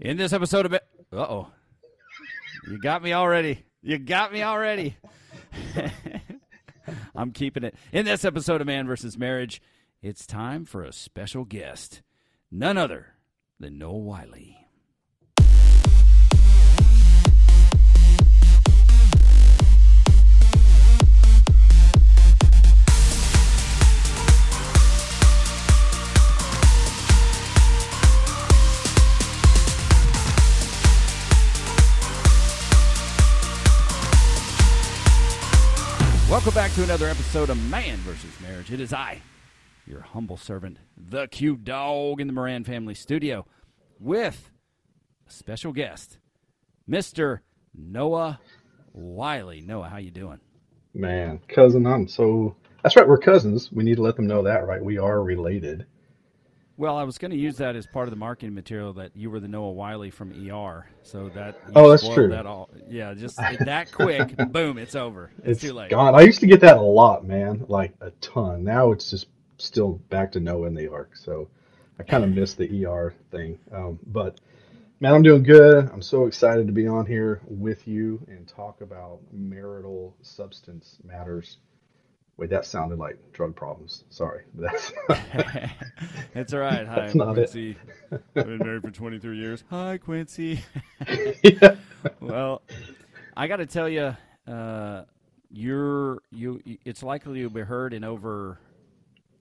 In this episode of it, uh oh, you got me already. You got me already. I'm keeping it. In this episode of Man versus Marriage, it's time for a special guest, none other than Noah Wiley. Welcome back to another episode of Man versus Marriage. It is I, your humble servant, the Q Dog in the Moran family studio, with a special guest, Mr. Noah Wiley. Noah, how you doing? Man, cousin, I'm so. That's right, we're cousins. We need to let them know that, right? We are related. Well, I was going to use that as part of the marketing material that you were the Noah Wiley from ER. So that Oh, that's true. That all, yeah, just that quick, boom, it's over. It's, It's too late. gone. I used to get that a lot, man, like a ton. Now it's just still back to Noah in the Ark. So I kind of miss the ER thing. Um, but man, I'm doing good. I'm so excited to be on here with you and talk about marital substance matters. Wait, that sounded like drug problems. Sorry, that's it's all right. Hi, That's not it. Quincy. I've been married for 23 years. Hi, Quincy. yeah. well, I got to tell you, uh, you're you. It's likely you'll be heard in over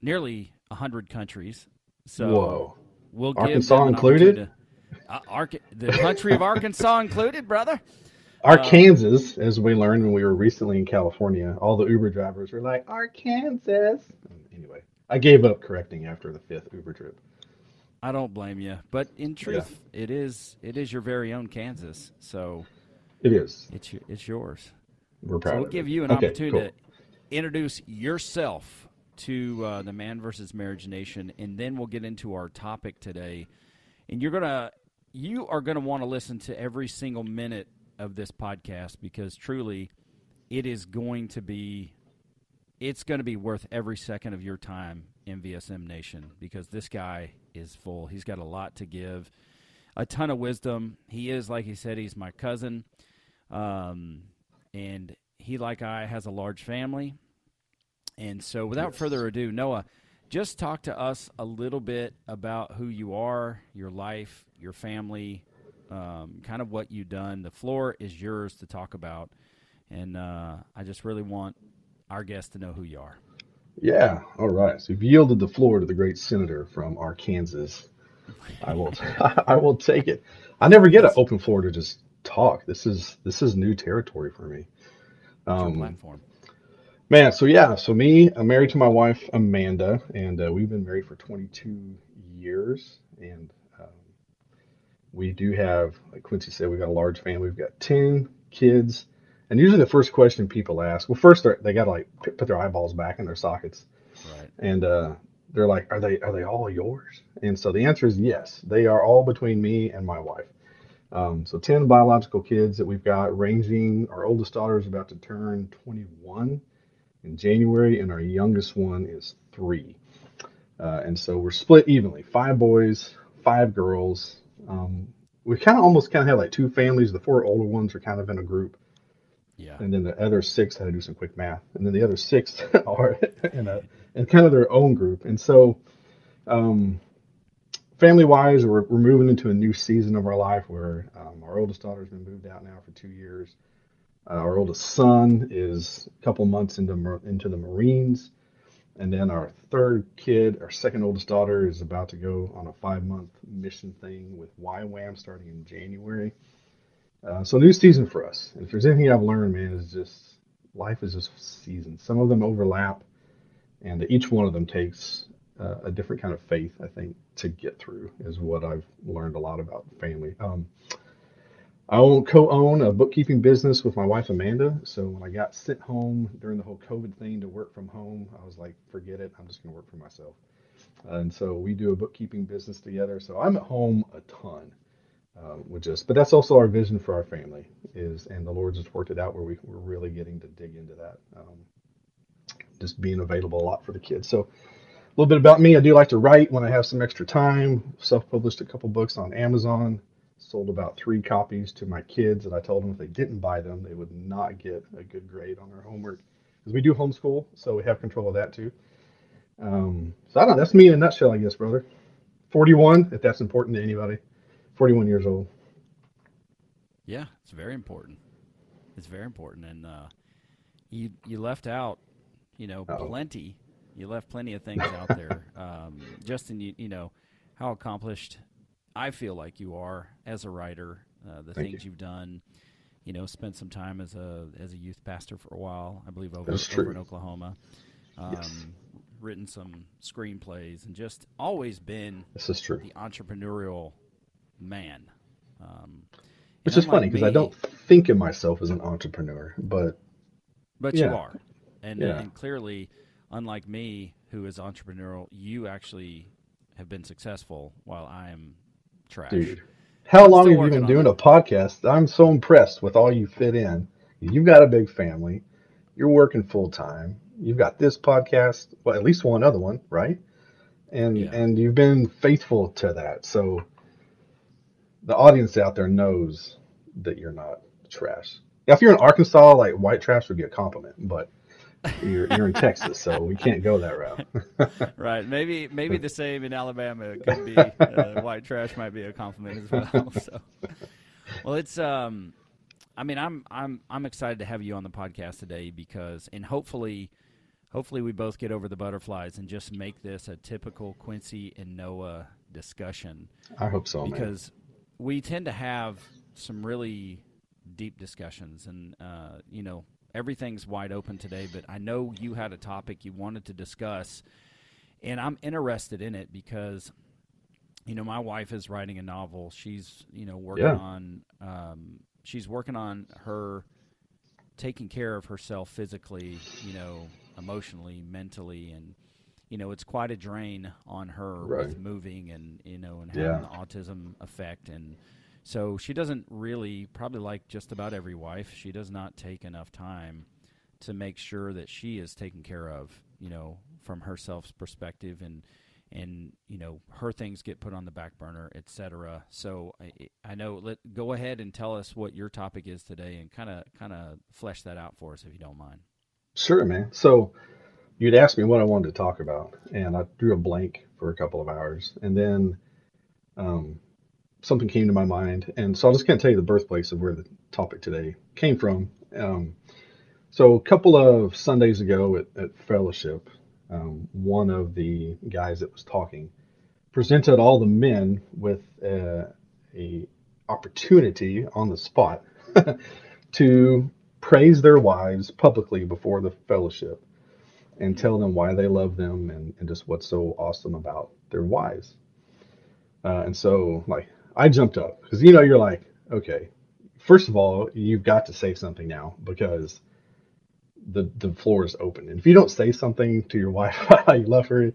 nearly hundred countries. So Whoa. we'll give Arkansas included? to- Uh, Arca- the country of Arkansas included, brother. Arkansas, as we learned when we were recently in California, all the Uber drivers were like, Arkansas. Anyway, I gave up correcting after the fifth Uber trip. I don't blame you, but in truth, it is it is your very own Kansas, so It is. it's your, it's yours. We're proud So we'll give it. you an Okay, opportunity cool. to introduce yourself to uh, the Man versus Marriage Nation, and then we'll get into our topic today. And you're gonna, you are gonna want to listen to every single minute of this podcast because truly, it is going to be, it's going to be worth every second of your time, MVSM Nation, because this guy is full. He's got a lot to give, a ton of wisdom. He is, like he said, he's my cousin. Um, and he, like I, has a large family. And so, without Yes. further ado, Noah, just talk to us a little bit about who you are, your life, your family, um, kind of what you've done. The floor is yours to talk about. And uh, I just really want our guests to know who you are. Yeah. All right. So you've yielded the floor to the great senator from Arkansas. I will. I will take it. I never get an open floor to just talk. This is this is new territory for me. Um, platform. Man, so yeah, so me, I'm married to my wife Amanda, and uh, we've been married for 22 years, and we do have, like Quincy said, we've got a large family. We've got 10 kids, and usually the first question people ask, well, first they're, they got to like put their eyeballs back in their sockets, Right. and uh, they're like, are they are they all yours? And so the answer is yes, they are all between me and my wife. Um, so 10 biological kids that we've got, ranging. Our oldest daughter is about to turn 21 in January, and our youngest one is three. Uh, and so we're split evenly five boys, five girls. Um, we kind of almost kind of have like two families. The four older ones are kind of in a group, Yeah. and then the other six had to do some quick math, and then the other six are in a in kind of their own group. And so, um, family wise, we're, we're moving into a new season of our life where um, our oldest daughter's been moved out now for two years. Uh, our oldest son is a couple months into into the Marines, and then our third kid, our second oldest daughter, is about to go on a five month mission thing with YWAM starting in January. Uh, so new season for us. And if there's anything I've learned, man, is just life is just seasons. Some of them overlap, and each one of them takes uh, a different kind of faith, I think, to get through. Is what I've learned a lot about family. Um, I own, co-own a bookkeeping business with my wife Amanda. So when I got sent home during the whole COVID thing to work from home, I was like, forget it. I'm just going to work for myself. And so we do a bookkeeping business together. So I'm at home a ton. Uh, with just, but that's also our vision for our family is, and the Lord's just worked it out where we, we're really getting to dig into that. Um, just being available a lot for the kids. So a little bit about me. I do like to write when I have some extra time. Self-published a couple books on Amazon. Sold about three copies to my kids, and I told them if they didn't buy them, they would not get a good grade on their homework because we do homeschool, so we have control of that too. Um, so I don't know. That's me in a nutshell, I guess, brother. 41, if that's important to anybody. 41 years old. Yeah, it's very important. It's very important, and uh, you you left out, you know, Uh-oh. plenty. You left plenty of things out there. Um, Justin, you you know how accomplished I feel like you are as a writer. Uh, the Thank things you. you've done. You know, spent some time as a as a youth pastor for a while. I believe over over in Oklahoma. Um, Yes. Written some screenplays and just always been This is true. the entrepreneurial man. Um, Which is funny because I don't think of myself as an entrepreneur, but But Yeah. you are, and Yeah. and clearly, unlike me, who is entrepreneurial, you actually have been successful while I am trash. dude, how I'm long have you been doing it. a podcast? I'm so impressed with all you fit in. You've got a big family. You're working full time. You've got this podcast, well, at least one other one, right? And Yeah. and you've been faithful to that. So the audience out there knows that you're not trash. Now, if you're in Arkansas, like white trash would be a compliment, but you're you're in Texas, so we can't go that route. Right? Maybe maybe the same in Alabama it could be. Uh, white trash might be a compliment as well. So, well, it's um, I mean, I'm I'm I'm excited to have you on the podcast today because, and hopefully. Hopefully, we both get over the butterflies and just make this a typical Quincy and Noah discussion. I hope so, man. because we tend to have some really deep discussions and uh, you know everything's wide open today but i know you had a topic you wanted to discuss and i'm interested in it because you know my wife is writing a novel she's you know working Yeah. on um, she's working on her taking care of herself physically you know emotionally mentally and you know it's quite a drain on her with moving and you know and having Yeah. the autism effect and so she doesn't really probably like just about every wife she does not take enough time to make sure that she is taken care of you know from herself's perspective and and you know her things get put on the back burner etc so i, I know let go ahead and tell us what your topic is today and kind of kind of flesh that out for us if you don't mind. Sure, man. So you'd asked me what I wanted to talk about, and I drew a blank for a couple of hours, and then um, something came to my mind, and so I'll just of tell you the birthplace of where the topic today came from. Um, so a couple of Sundays ago at, at fellowship, um, one of the guys that was talking presented all the men with uh, a opportunity on the spot to praise their wives publicly before the fellowship and tell them why they love them and, and just what's so awesome about their wives. Uh, and so, like, I jumped up because you know, you're like, okay, first of all, you've got to say something now because the the floor is open. And if you don't say something to your wife how you love her,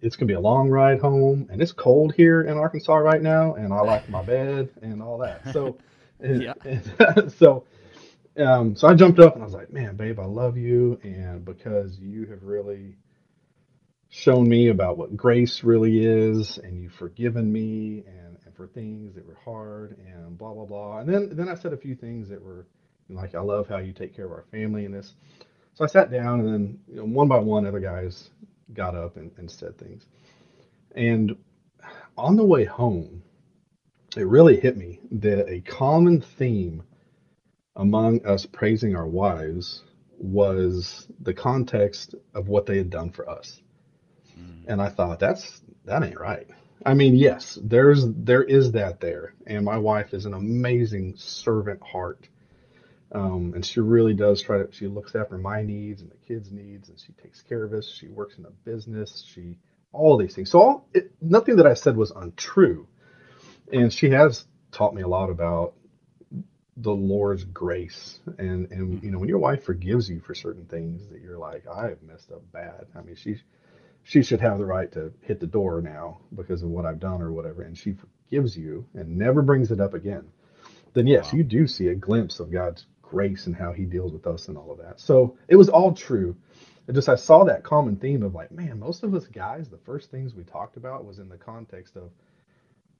it's gonna be a long ride home, and it's cold here in Arkansas right now, and I like my bed and all that. So, and- Yeah. and so um, so I jumped up and I was like, man, babe, I love you. And because you have really shown me about what grace really is, and you've forgiven me and for things that were hard and blah, blah, blah. And then, then I said a few things that were like, I love how you take care of our family and this. So I sat down and then you know, one by one, other guys got up and, and said things. And on the way home, it really hit me that a common theme among us praising our wives was the context of what they had done for us. Hmm. And I thought that's that ain't right. I mean, yes, there's there is that there, and my wife is an amazing servant heart, um, and she really does try to. She looks after my needs and the kids' needs, and she takes care of us. She works in a business. She all these things. So all it, nothing that I said was untrue, and she has taught me a lot about the Lord's grace. And and you know, when your wife forgives you for certain things that you're like, I have messed up bad. I mean, she she should have the right to hit the door now because of what I've done or whatever, and she forgives you and never brings it up again. Then yes, Wow. you do see a glimpse of God's grace and how He deals with us and all of that. So it was all true. I just I saw that common theme of like, man, most of us guys, the first things we talked about was in the context of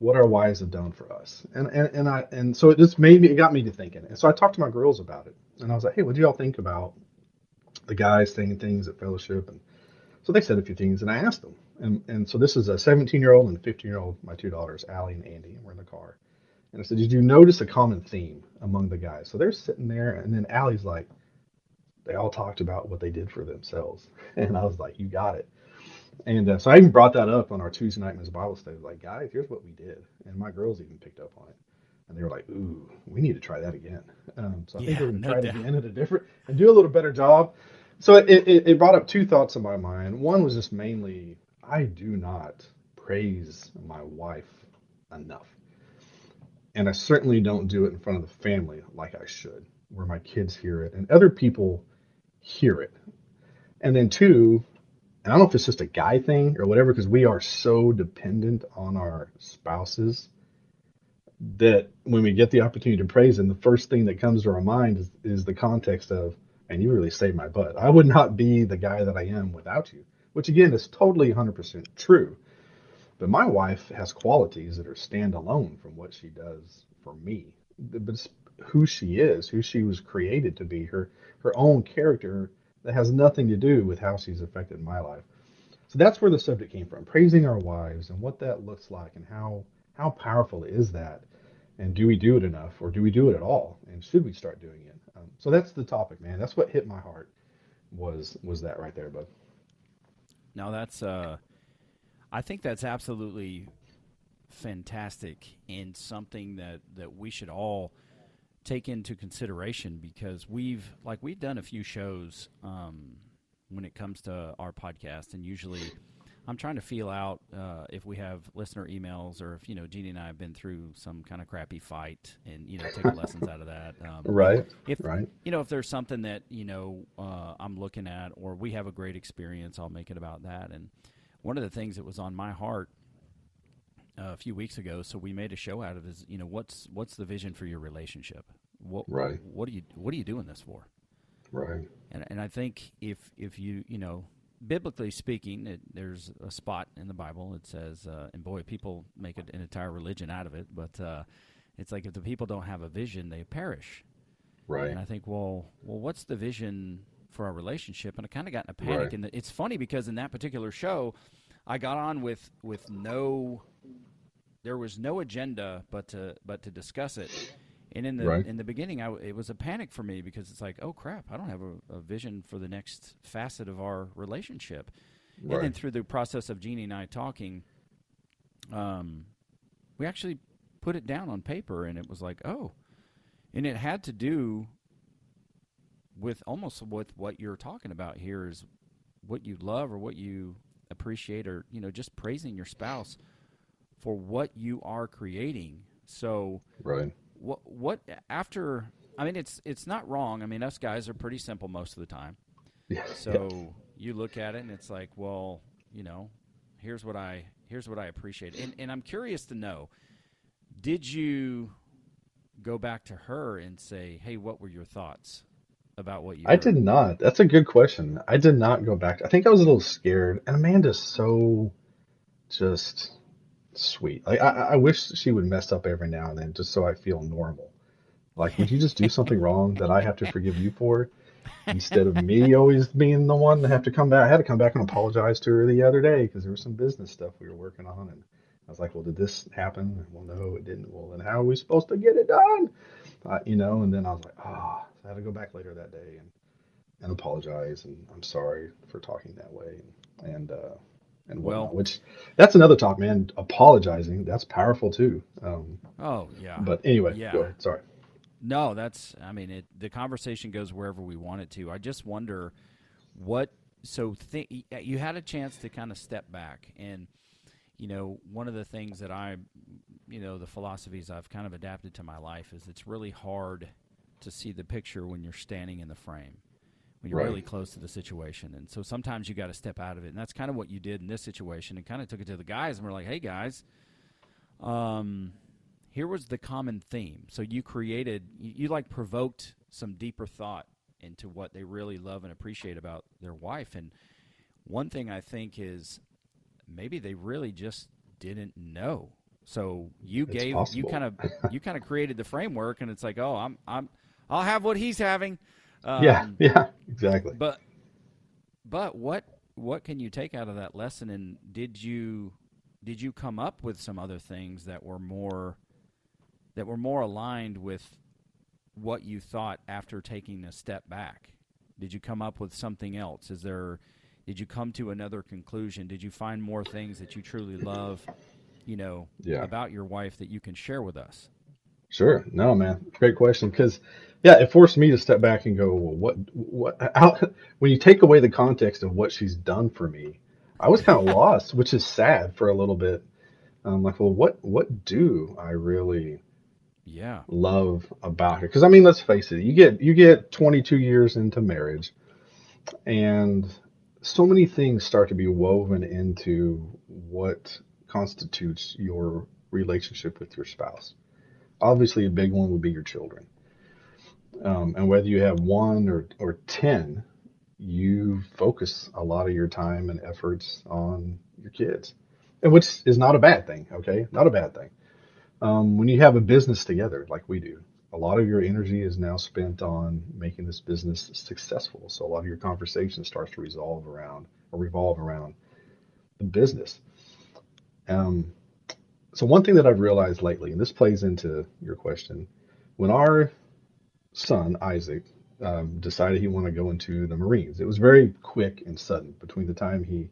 what our wives have done for us. And and, and I and so it just made me it got me to thinking. And so I talked to my girls about it. And I was like, hey, what do y'all think about the guys saying things at fellowship? And so they said a few things and I asked them. And and so this is a 17 year old and 15 year old, my two daughters, Allie and Andy, and we're in the car. And I said, Did you notice a common theme among the guys? So they're sitting there and then Allie's like, they all talked about what they did for themselves. And I was like, you got it. And uh, so I even brought that up on our Tuesday night men's Bible study. Like, guys, here's what we did. And my girls even picked up on it. And they were like, ooh, we need to try that again. Um, so I think we're going to no try doubt. it again at a different and do a little better job. So it, it, it brought up two thoughts in my mind. One was just mainly, I do not praise my wife enough. And I certainly don't do it in front of the family like I should, where my kids hear it and other people hear it. And then two, and I don't know if it's just a guy thing or whatever, because we are so dependent on our spouses that when we get the opportunity to praise them, the first thing that comes to our mind is, is the context of, and you really saved my butt. I would not be the guy that I am without you, which again is totally 100% true. But my wife has qualities that are standalone from what she does for me. But who she is, who she was created to be, her her own character that has nothing to do with how she's affected my life. So that's where the subject came from, praising our wives and what that looks like and how how powerful is that? And do we do it enough or do we do it at all? And should we start doing it? Um, so that's the topic, man. That's what hit my heart was was that right there, bud. Now that's uh, I think that's absolutely fantastic and something that that we should all take into consideration because we've like we've done a few shows um, when it comes to our podcast and usually I'm trying to feel out uh, if we have listener emails or if you know Jeannie and I have been through some kind of crappy fight and you know taking lessons out of that. Um, Right. if Right. you know if there's something that you know uh, I'm looking at or we have a great experience, I'll make it about that. And one of the things that was on my heart uh, a few weeks ago, so we made a show out of is you know what's what's the vision for your relationship? What Right. what are you what are you doing this for? Right. And and I think if if you you know biblically speaking, it, there's a spot in the Bible that says, uh, and boy, people make an entire religion out of it, but uh, it's like if the people don't have a vision, they perish. Right. And I think, well, well, what's the vision for our relationship? And I kind of got in a panic. Right. And it's funny because in that particular show, I got on with with no, there was no agenda but to but to discuss it. And in the Right. in the beginning, I it was a panic for me because it's like, oh crap, I don't have a, a vision for the next facet of our relationship. And then through the process of Jeannie and I talking, um, we actually put it down on paper, and it was like, oh, and it had to do with almost with what you're talking about here is what you love or what you appreciate, or you know, just praising your spouse for what you are creating. So Right. What what after? I mean, it's it's not wrong. I mean, us guys are pretty simple most of the time. Yeah. So you look at it and it's like, well, you know, here's what I here's what I appreciate. And and I'm curious to know, did you go back to her and say, "Hey, what were your thoughts about what you I heard?" did not. That's a good question. I did not go back. I think I was a little scared. And Amanda's so just sweet. Like I, I wish she would mess up every now and then just so I feel normal. Like, would you just do something wrong that I have to forgive you for instead of me always being the one to have to come back? I had to come back and apologize to her the other day because there was some business stuff we were working on. And I was like, well, did this happen? Well, no, it didn't. Well, then how are we supposed to get it done? Uh, you know, and then I was like, ah, so I had to go back later that day and, and apologize. And I'm sorry for talking that way. And, and, uh, and Well- whatnot, which that's another talk, man. Apologizing, that's powerful too. Um, Oh, yeah. but anyway, Yeah. go ahead. Sorry. No, that's. I mean, it. The conversation goes wherever we want it to. I just wonder what. So th- you had a chance to kind of step back, and you know, one of the things that I, you know, the philosophies I've kind of adapted to my life is it's really hard to see the picture when you're standing in the frame, you're Right. really close to the situation, and so sometimes you got to step out of it, and that's kind of what you did in this situation, and kind of took it to the guys, and we're like, hey guys, um, here was the common theme. So you created, you, you like provoked some deeper thought into what they really love and appreciate about their wife. And one thing I think is maybe they really just didn't know. So you It's gave you kind of you kind of created the framework, and it's like, oh, I'm I'm I'll have what he's having. Um, yeah, yeah, exactly. But but what what can you take out of that lesson? And did you did you come up with some other things that were more that were more aligned with what you thought after taking a step back? Did you come up with something else? Is there did you come to another conclusion? Did you find more things that you truly love, you know, Yeah. about your wife that you can share with us? Sure. No, man. Great question. Because, yeah, it forced me to step back and go, well, what, what, how, when you take away the context of what she's done for me, I was kind of lost, which is sad for a little bit. I'm like, well, what, what do I really Yeah. love about her? Because I mean, let's face it, you get, you get 22 years into marriage, and so many things start to be woven into what constitutes your relationship with your spouse obviously a big one would be your children. Um, and whether you have one or, or 10, you focus a lot of your time and efforts on your kids, and which is not a bad thing, okay? Not a bad thing. Um, when you have a business together like we do, a lot of your energy is now spent on making this business successful. So a lot of your conversation starts to resolve around or revolve around the business. Um, so one thing that I've realized lately, and this plays into your question, when our son Isaac um, decided he wanted to go into the Marines, it was very quick and sudden between the time he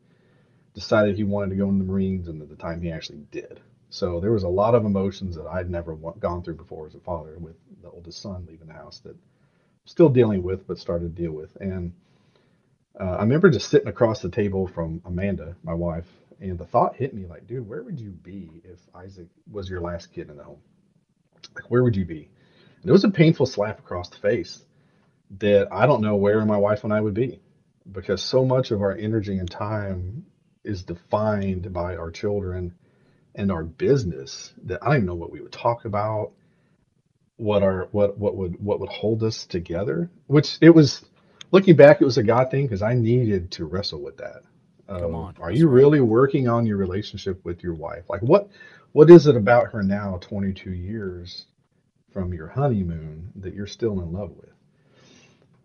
decided he wanted to go in the Marines and the time he actually did. So there was a lot of emotions that I'd never gone through before as a father, with the oldest son leaving the house that I'm still dealing with, but started to deal with. And uh, I remember just sitting across the table from Amanda, my wife, and the thought hit me like, dude, where would you be if Isaac was your last kid in the home? Like, where would you be? And it was a painful slap across the face that I don't know where my wife and I would be because so much of our energy and time is defined by our children and our business that I don't even know what we would talk about, what our what what would what would hold us together. Which it was looking back, it was a God thing because I needed to wrestle with that. Come Um, on, are you really working on your relationship with your wife? Like what what is it about her now, 22 years from your honeymoon, that you're still in love with?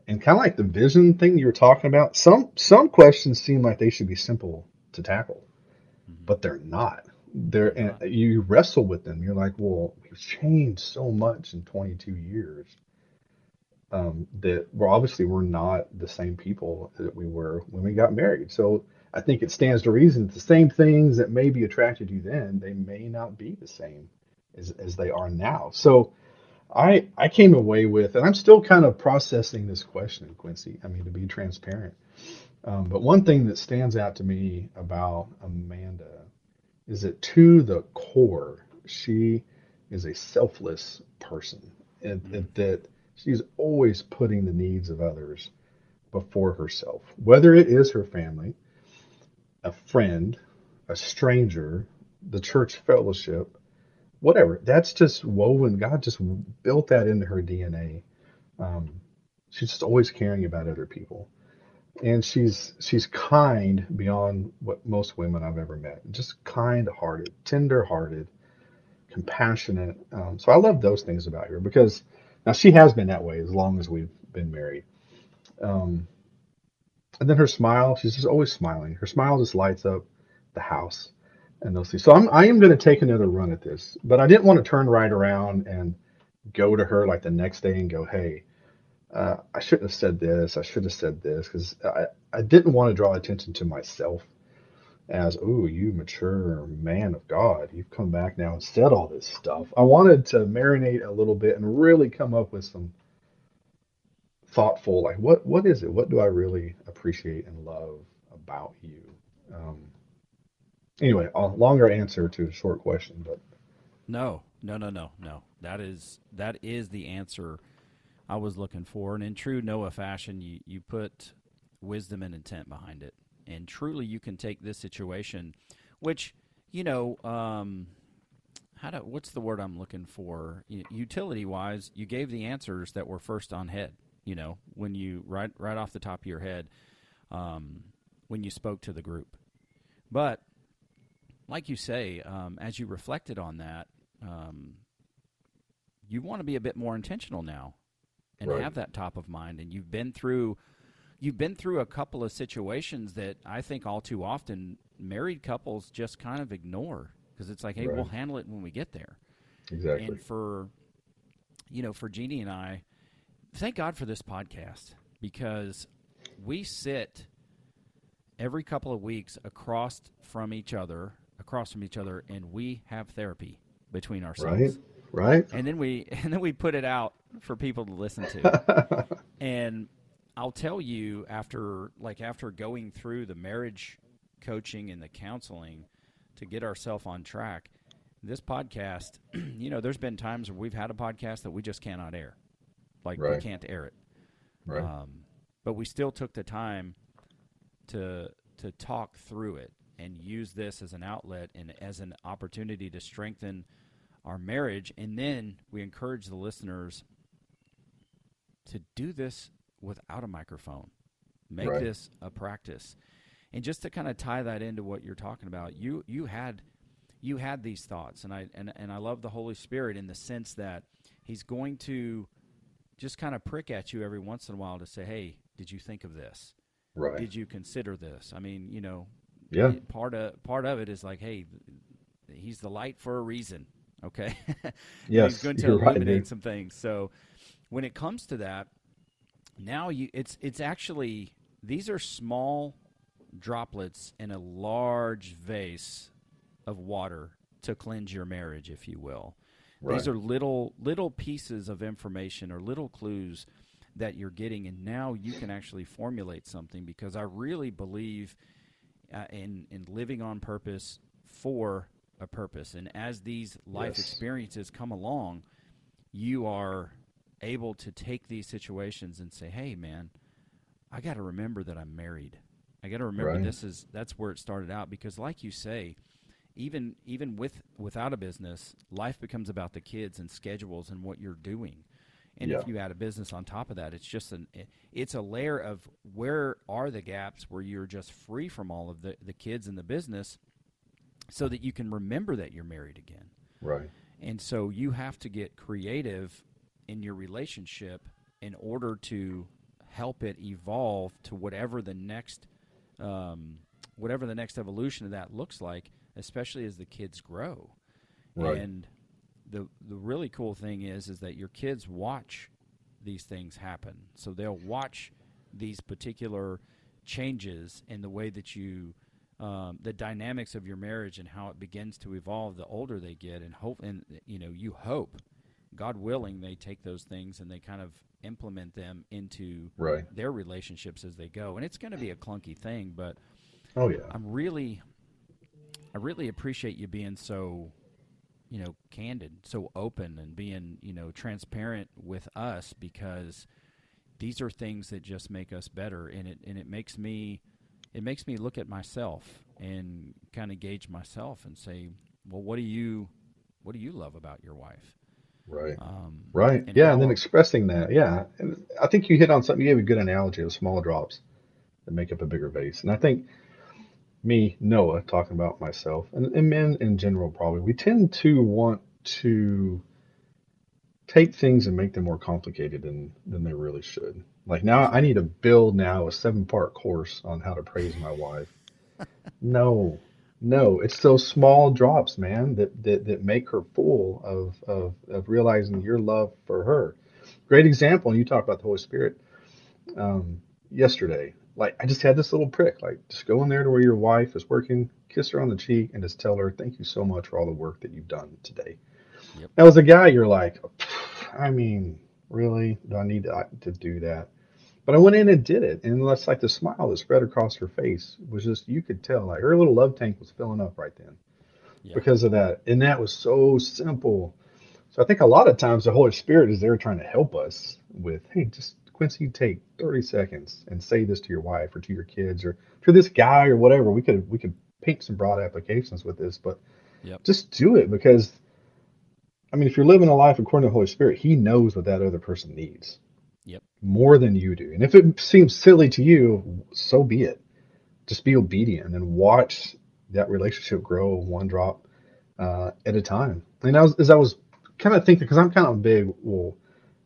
And kind of like the vision thing you were talking about, some some questions seem like they should be simple to tackle, but they're not. They're and you wrestle with them. You're like, well, we've changed so much in 22 years um, that we're obviously we're not the same people that we were when we got married. So I think it stands to reason that the same things that maybe attracted to you then, they may not be the same as, as they are now. So I I came away with, and I'm still kind of processing this question, Quincy. I mean, to be transparent. Um, but one thing that stands out to me about Amanda is that to the core, she is a selfless person, and, and that she's always putting the needs of others before herself, whether it is her family, a friend, a stranger, the church fellowship, whatever. That's just woven. God just built that into her DNA. Um, she's just always caring about other people, and she's she's kind beyond what most women I've ever met. Just kind-hearted, tender-hearted, compassionate. Um, so I love those things about her because now she has been that way as long as we've been married. Um, and then her smile, she's just always smiling. Her smile just lights up the house and they'll see. So I'm I am going to take another run at this, but I didn't want to turn right around and go to her like the next day and go, hey, uh, I shouldn't have said this. I should have said this because I, I didn't want to draw attention to myself as, oh, you mature man of God. You've come back now and said all this stuff. I wanted to marinate a little bit and really come up with some thoughtful, like, what what is it? What do I really appreciate and love about you? Um, anyway, a longer answer to a short question, but No, no, no, no, no. That is that is the answer I was looking for. And in true Noah fashion, you you put wisdom and intent behind it, and truly you can take this situation, which you know, um, how to what's the word I'm looking for? Utility wise, you gave the answers that were first on head. You know, when you right right off the top of your head, um, when you spoke to the group. But like you say, um, as you reflected on that, um, you want to be a bit more intentional now and Right. have that top of mind. And you've been through you've been through a couple of situations that I think all too often married couples just kind of ignore because it's like, hey, Right. we'll handle it when we get there. Exactly. And for you know, for Jeannie and I, thank God for this podcast because we sit every couple of weeks across from each other, across from each other, and we have therapy between ourselves. Right. Right. And then we and then we put it out for people to listen to. and I'll tell you after like after going through the marriage coaching and the counseling to get ourselves on track, this podcast, you know, there's been times where we've had a podcast that we just cannot air. Like we can't air it. Right. Um, but we still took the time to to talk through it and use this as an outlet and as an opportunity to strengthen our marriage. And then we encourage the listeners to do this without a microphone. Make Right. this a practice. And just to kind of tie that into what you're talking about, you you had you had these thoughts and I and, and I love the Holy Spirit in the sense that he's going to just kind of prick at you every once in a while to say, "Hey, did you think of this? right. Did you consider this?" I mean, you know, yeah. part of part of it is like, "Hey, he's the light for a reason." Okay, Yes. he's going to you're right, some things. So, when it comes to that, now you it's it's actually these are small droplets in a large vase of water to cleanse your marriage, if you will. These are little little pieces of information or little clues that you're getting, and now you can actually formulate something. Because I really believe uh, in in living on purpose for a purpose, and as these life Yes. experiences come along, you are able to take these situations and say, "Hey, man, I got to remember that I'm married. I got to remember Right. this is that's where it started out." Because, like you say, even even with without a business, life becomes about the kids and schedules and what you're doing. And if you add a business on top of that, it's just an it's a layer of where are the gaps where you're just free from all of the the kids and the business, so that you can remember that you're married again. Right. And so you have to get creative in your relationship in order to help it evolve to whatever the next um, whatever the next evolution of that looks like, especially as the kids grow. Right. And the the really cool thing is is that your kids watch these things happen. So they'll watch these particular changes in the way that you um, the dynamics of your marriage and how it begins to evolve the older they get and hope and you know you hope god willing they take those things and they kind of implement them into Right. their relationships as they go and it's going to be a clunky thing but Oh yeah. i'm really i really appreciate you being so you know candid so open and being you know transparent with us because these are things that just make us better and it and it makes me it makes me look at myself and kind of gauge myself and say well what do you what do you love about your wife Right. um, Right. and Yeah. And then expressing that. Yeah. And I think you hit on something. You gave a good analogy of small drops that make up a bigger vase. And I think me, Noah, talking about myself and, and men in general, probably, we tend to want to take things and make them more complicated than, than they really should. Like now I need to build now a seven part course on how to praise my wife. No, no, it's those small drops, man, that, that, that make her full of, of, of realizing your love for her. Great example. And you talked about the Holy Spirit um, yesterday. Like I just had this little prick. Like just go in there to where your wife is working, kiss her on the cheek, and just tell her thank you so much for all the work that you've done today. Yep. Now, as a guy, you're like, I mean, really? Do I need to, to do that? But I went in and did it, and that's like the smile that spread across her face was just you could tell like her little love tank was filling up right then Yeah. because of that, and that was so simple. So I think a lot of times the Holy Spirit is there trying to help us with, hey, just Quincy, take 30 seconds and say this to your wife or to your kids or to this guy or whatever. We could we could paint some broad applications with this, but Yep. just do it because I mean, if you're living a life according to the Holy Spirit, He knows what that other person needs. Yep. more than you do. And if it seems silly to you, so be it. Just be obedient and watch that relationship grow one drop uh, at a time. And as, as I was kind of thinking, because I'm kind of big, well,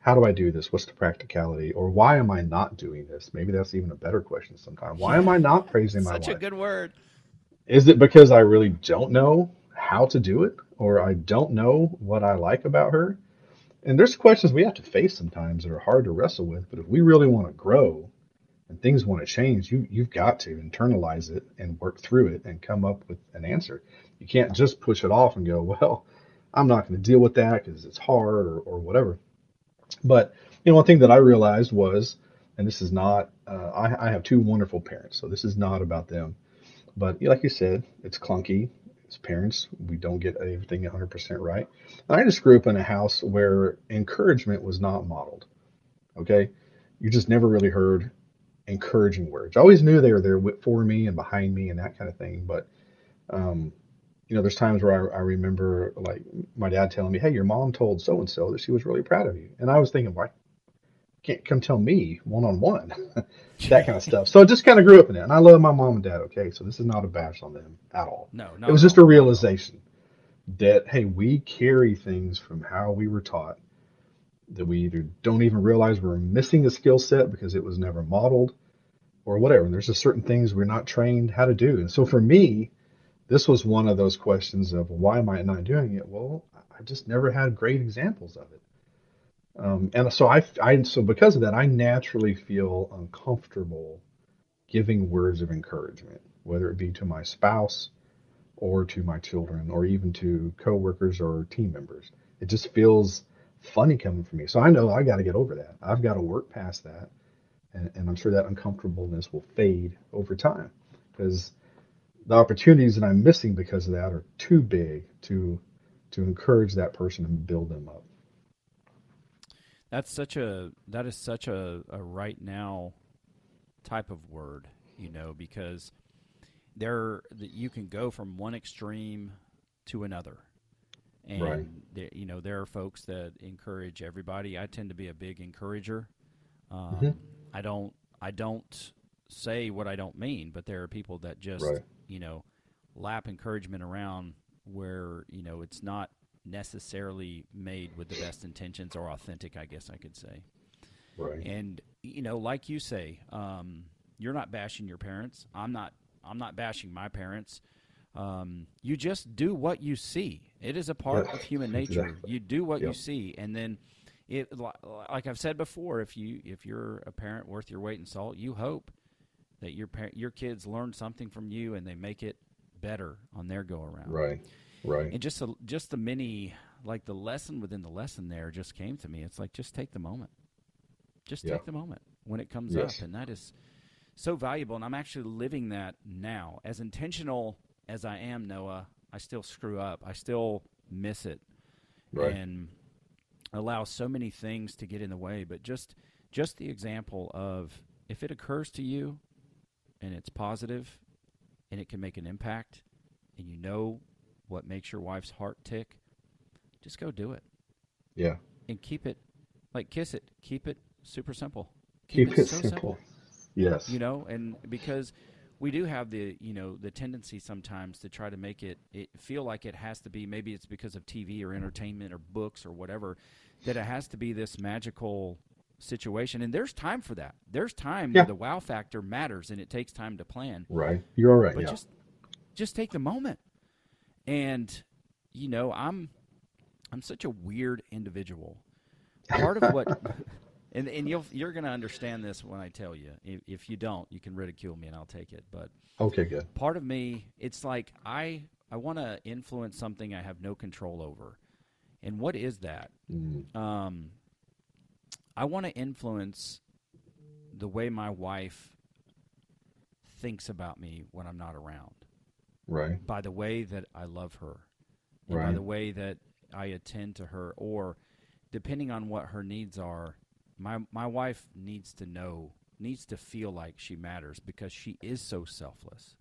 how do I do this? What's the practicality? Or why am I not doing this? Maybe that's even a better question sometimes. Why am I not praising my wife? Such wife? a good word. Is it because I really don't know how to do it? Or I don't know what I like about her? And there's questions we have to face sometimes that are hard to wrestle with. But if we really want to grow and things want to change, you you've got to internalize it and work through it and come up with an answer. You can't just push it off and go, well, I'm not going to deal with that because it's hard or, or whatever. But you know, one thing that I realized was, and this is not, uh, I, I have two wonderful parents, so this is not about them. But like you said, it's clunky. As parents, we don't get everything 100% right. And I just grew up in a house where encouragement was not modeled. Okay, you just never really heard encouraging words. I always knew they were there for me and behind me and that kind of thing. But um, you know, there's times where I, I remember like my dad telling me, "Hey, your mom told so and so that she was really proud of you," and I was thinking, "Why can't come tell me one on one?" That kind of stuff. So I just kind of grew up in it, and I love my mom and dad. Okay, so this is not a bash on them at all. No, no. It was just a realization that hey, we carry things from how we were taught that we either don't even realize we're missing a skill set because it was never modeled or whatever. And there's just certain things we're not trained how to do. And so for me, this was one of those questions of why am I not doing it? Well, I just never had great examples of it. Um, and so I, I, so because of that, I naturally feel uncomfortable giving words of encouragement, whether it be to my spouse or to my children or even to coworkers or team members. It just feels funny coming from me. So I know I got to get over that. I've got to work past that. And, and I'm sure that uncomfortableness will fade over time because the opportunities that I'm missing because of that are too big to to encourage that person and build them up. That's such a that is such a, a right now type of word, you know, because there that you can go from one extreme to another. And Right. there, you know, there are folks that encourage everybody. I tend to be a big encourager. Um, Mhm. I don't I don't say what I don't mean, but there are people that just Right. You know lap encouragement around where you know it's not necessarily made with the best intentions or authentic, I guess I could say. Right. And you know, like you say, um, you're not bashing your parents. I'm not. I'm not bashing my parents. Um, you just do what you see. It is a part of human nature. exactly. You do what you see, and then it. Like I've said before, if you if you're a parent worth your weight in salt, you hope that your par- your kids learn something from you and they make it better on their go around. Right. Right. And just the, just the many like the lesson within the lesson there just came to me. It's like just take the moment. Just Yeah. take the moment when it comes Yes. up and that is so valuable and I'm actually living that now. As intentional as I am, Noah, I still screw up. I still miss it. Right. And allow so many things to get in the way, but just just the example of if it occurs to you and it's positive and it can make an impact and you know what makes your wife's heart tick, just go do it Yeah. and keep it like kiss it. Keep it super simple. Keep, it so simple. Yes. you know, and because we do have the you know the tendency sometimes to try to make it it feel like it has to be maybe it's because of TV or entertainment or books or whatever that it has to be this magical situation and there's time for that. There's time Yeah. where the wow factor matters and it takes time to plan. Right. You're all right. But yeah. just just take the moment. And you know, I'm I'm such a weird individual. Part of what and and you'll you're to understand this when I tell you. If, if you don't, you can ridicule me and I'll take it. But okay. Good. part of me, it's like I I want to influence something I have no control over. And what is that? Mm, Um, I want to influence the way my wife thinks about me when I'm not around right. by the way that I love her, and by the way that I attend to her, or depending on what her needs are, my my wife needs to know, needs to feel like she matters because she is so selfless.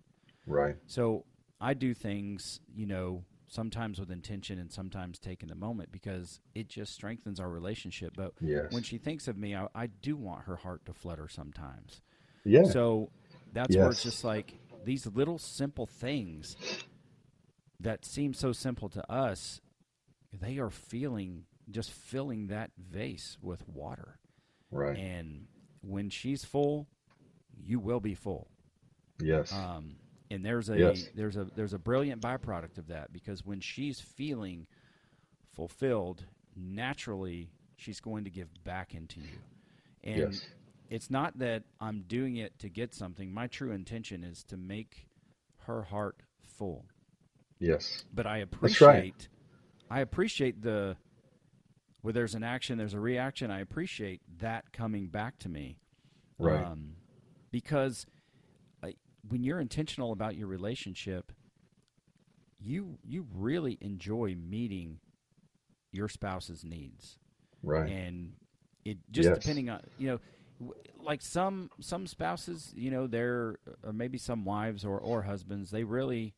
Right. So I do things, you know, sometimes with intention and sometimes taking the moment because it just strengthens our relationship. But Yes. when she thinks of me, I, I do want her heart to flutter sometimes. yeah. So that's where it's just like these little simple things that seem so simple to us, they are feeling just filling that vase with water. right. And when she's full, you will be full. yes. Um, and there's a Yes. there's a there's a brilliant byproduct of that because when she's feeling fulfilled, naturally she's going to give back into you. And yes. it's not that I'm doing it to get something. My true intention is to make her heart full. Yes. But I That's right. appreciate I appreciate the where there's an action, there's a reaction. I appreciate that coming back to me. Right. Um, because when you're intentional about your relationship, you you really enjoy meeting your spouse's needs right. and it just Yes. depending on you know like some some spouses you know they're or maybe some wives or or husbands they really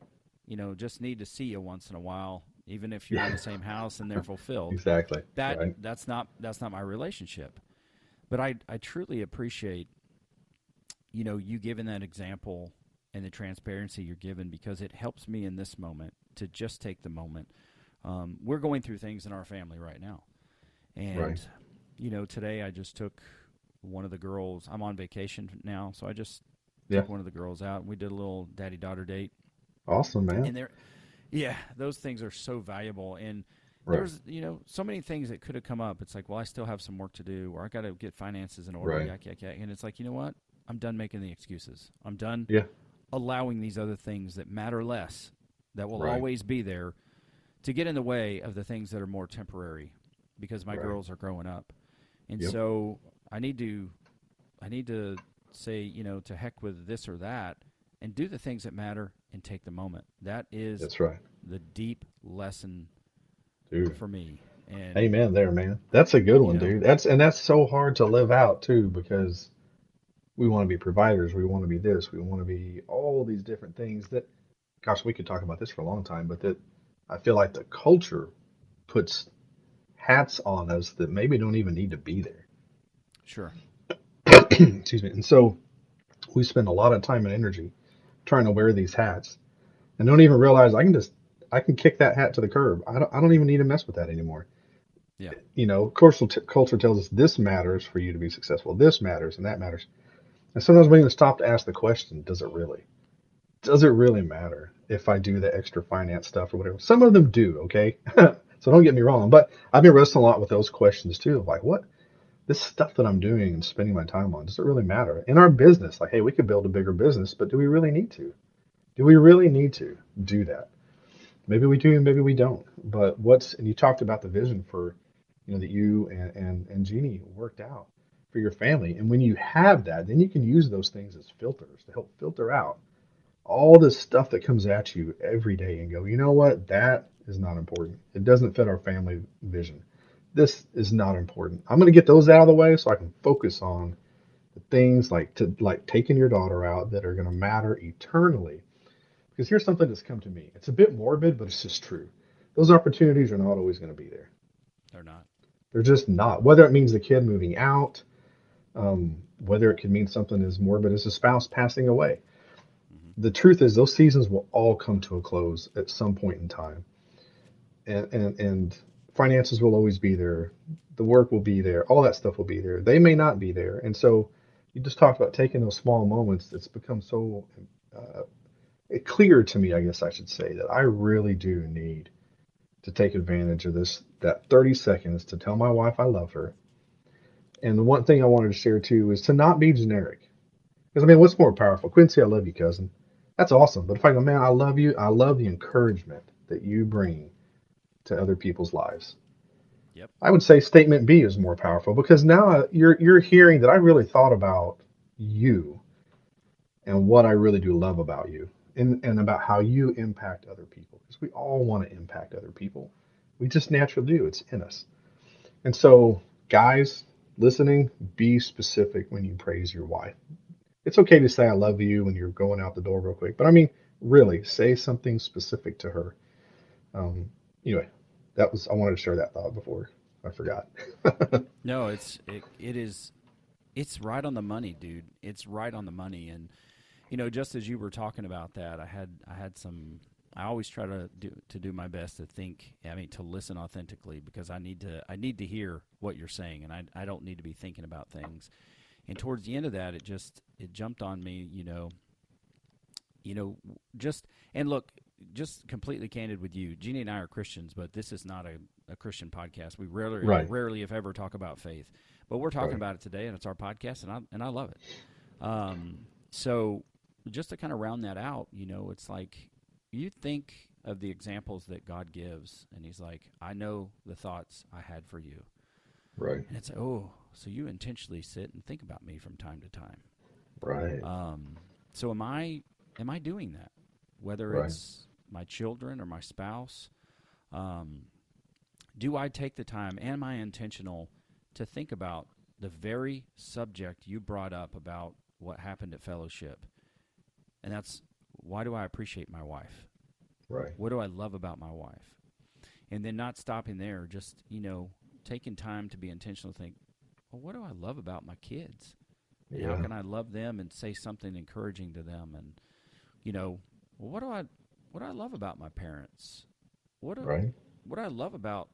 you know just need to see you once in a while even if you're in the same house and they're fulfilled exactly. that right. that's not that's not my relationship but i i truly appreciate you know you giving that example and the transparency you're given because it helps me in this moment to just take the moment um, we're going through things in our family right now and Right. you know today i just took one of the girls i'm on vacation now so i just Yeah. took one of the girls out and we did a little daddy daughter date Awesome, man. and there yeah those things are so valuable and Right. there's you know so many things that could have come up it's like well i still have some work to do or i got to get finances in order Right. yak, yak, yak. and it's like you know what i'm done making the excuses i'm done Yeah. allowing these other things that matter less that will Right. always be there to get in the way of the things that are more temporary because my Right. girls are growing up and Yep. so i need to i need to say you know to heck with this or that and do the things that matter and take the moment that is That's right. the deep lesson Dude. for me. And Amen there, man. That's a good one, know? dude. That's and that's so hard to live out too because we want to be providers, we want to be this, we want to be all these different things that gosh, we could talk about this for a long time, but that I feel like the culture puts hats on us that maybe don't even need to be there. sure, Excuse me. And so we spend a lot of time and energy trying to wear these hats and don't even realize I can just I can kick that hat to the curb. I don't I don't even need to mess with that anymore. Yeah. You know, cultural t- culture tells us this matters for you to be successful. This matters and that matters. And sometimes we even stop to ask the question, does it really? Does it really matter if I do the extra finance stuff or whatever? Some of them do, okay? so don't get me wrong, but I've been wrestling a lot with those questions too. Like what this stuff that I'm doing and spending my time on, does it really matter? In our business, like, hey, we could build a bigger business, but do we really need to? Do we really need to do that? Maybe we do, maybe we don't. But what's and you talked about the vision for, you know, that you and and, and Jeannie worked out for your family. And when you have that, then you can use those things as filters to help filter out all this stuff that comes at you every day and go, you know what, that is not important. It doesn't fit our family vision. This is not important. I'm going to get those out of the way so I can focus on the things like to like taking your daughter out that are going to matter eternally. Because here's something that's come to me. It's a bit morbid, but it's just true. Those opportunities are not always going to be there. they're not. They're just not. Whether it means the kid moving out, um, whether it could mean something as morbid as a spouse passing away. The truth is, those seasons will all come to a close at some point in time, and and and finances will always be there, the work will be there, all that stuff will be there. They may not be there, and so you just talked about taking those small moments. It's become so uh, clear to me, I guess I should say, that I really do need to take advantage of this that 30 seconds to tell my wife I love her. And the one thing I wanted to share too is to not be generic. Because I mean, what's more powerful? Quincy, I love you, cousin. That's awesome. But if I go, man, I love you, I love the encouragement that you bring to other people's lives. Yep. I would say statement B is more powerful because now you're you're hearing that I really thought about you and what I really do love about you and, and about how you impact other people. Because we all want to impact other people. We just naturally do. It's in us. And so, guys listening, be specific when you praise your wife. It's okay to say I love you when you're going out the door real quick, but I mean, really, say something specific to her. Um, anyway, that was I wanted to share that thought before I forgot. No, it's it, it is it's right on the money, dude. It's right on the money and you know, just as you were talking about that, I had I had some I always try to do to do my best to think, I mean to listen authentically because I need to I need to hear what you're saying and I I don't need to be thinking about things. And towards the end of that, it just it jumped on me, you know, you know, just and look, just completely candid with you. Jeannie and I are Christians, but this is not a, a Christian podcast. We rarely, Right. rarely, if ever, talk about faith. But we're talking Right. about it today, and it's our podcast, and I and I love it. Um, so, just to kind of round that out, you know, it's like you think of the examples that God gives, and He's like, "I know the thoughts I had for you," right, and it's oh, so you intentionally sit and think about me from time to time. right, Um, so am I am I doing that? Whether Right. it's my children or my spouse, um, do I take the time? And am I intentional to think about the very subject you brought up about what happened at fellowship? And that's why do I appreciate my wife? right, What do I love about my wife? And then not stopping there, just you know, taking time to be intentional. to Think, well, what do I love about my kids? And How can I love them and say something encouraging to them? And you know, well, what do I what do I love about my parents? What do right, what do I love about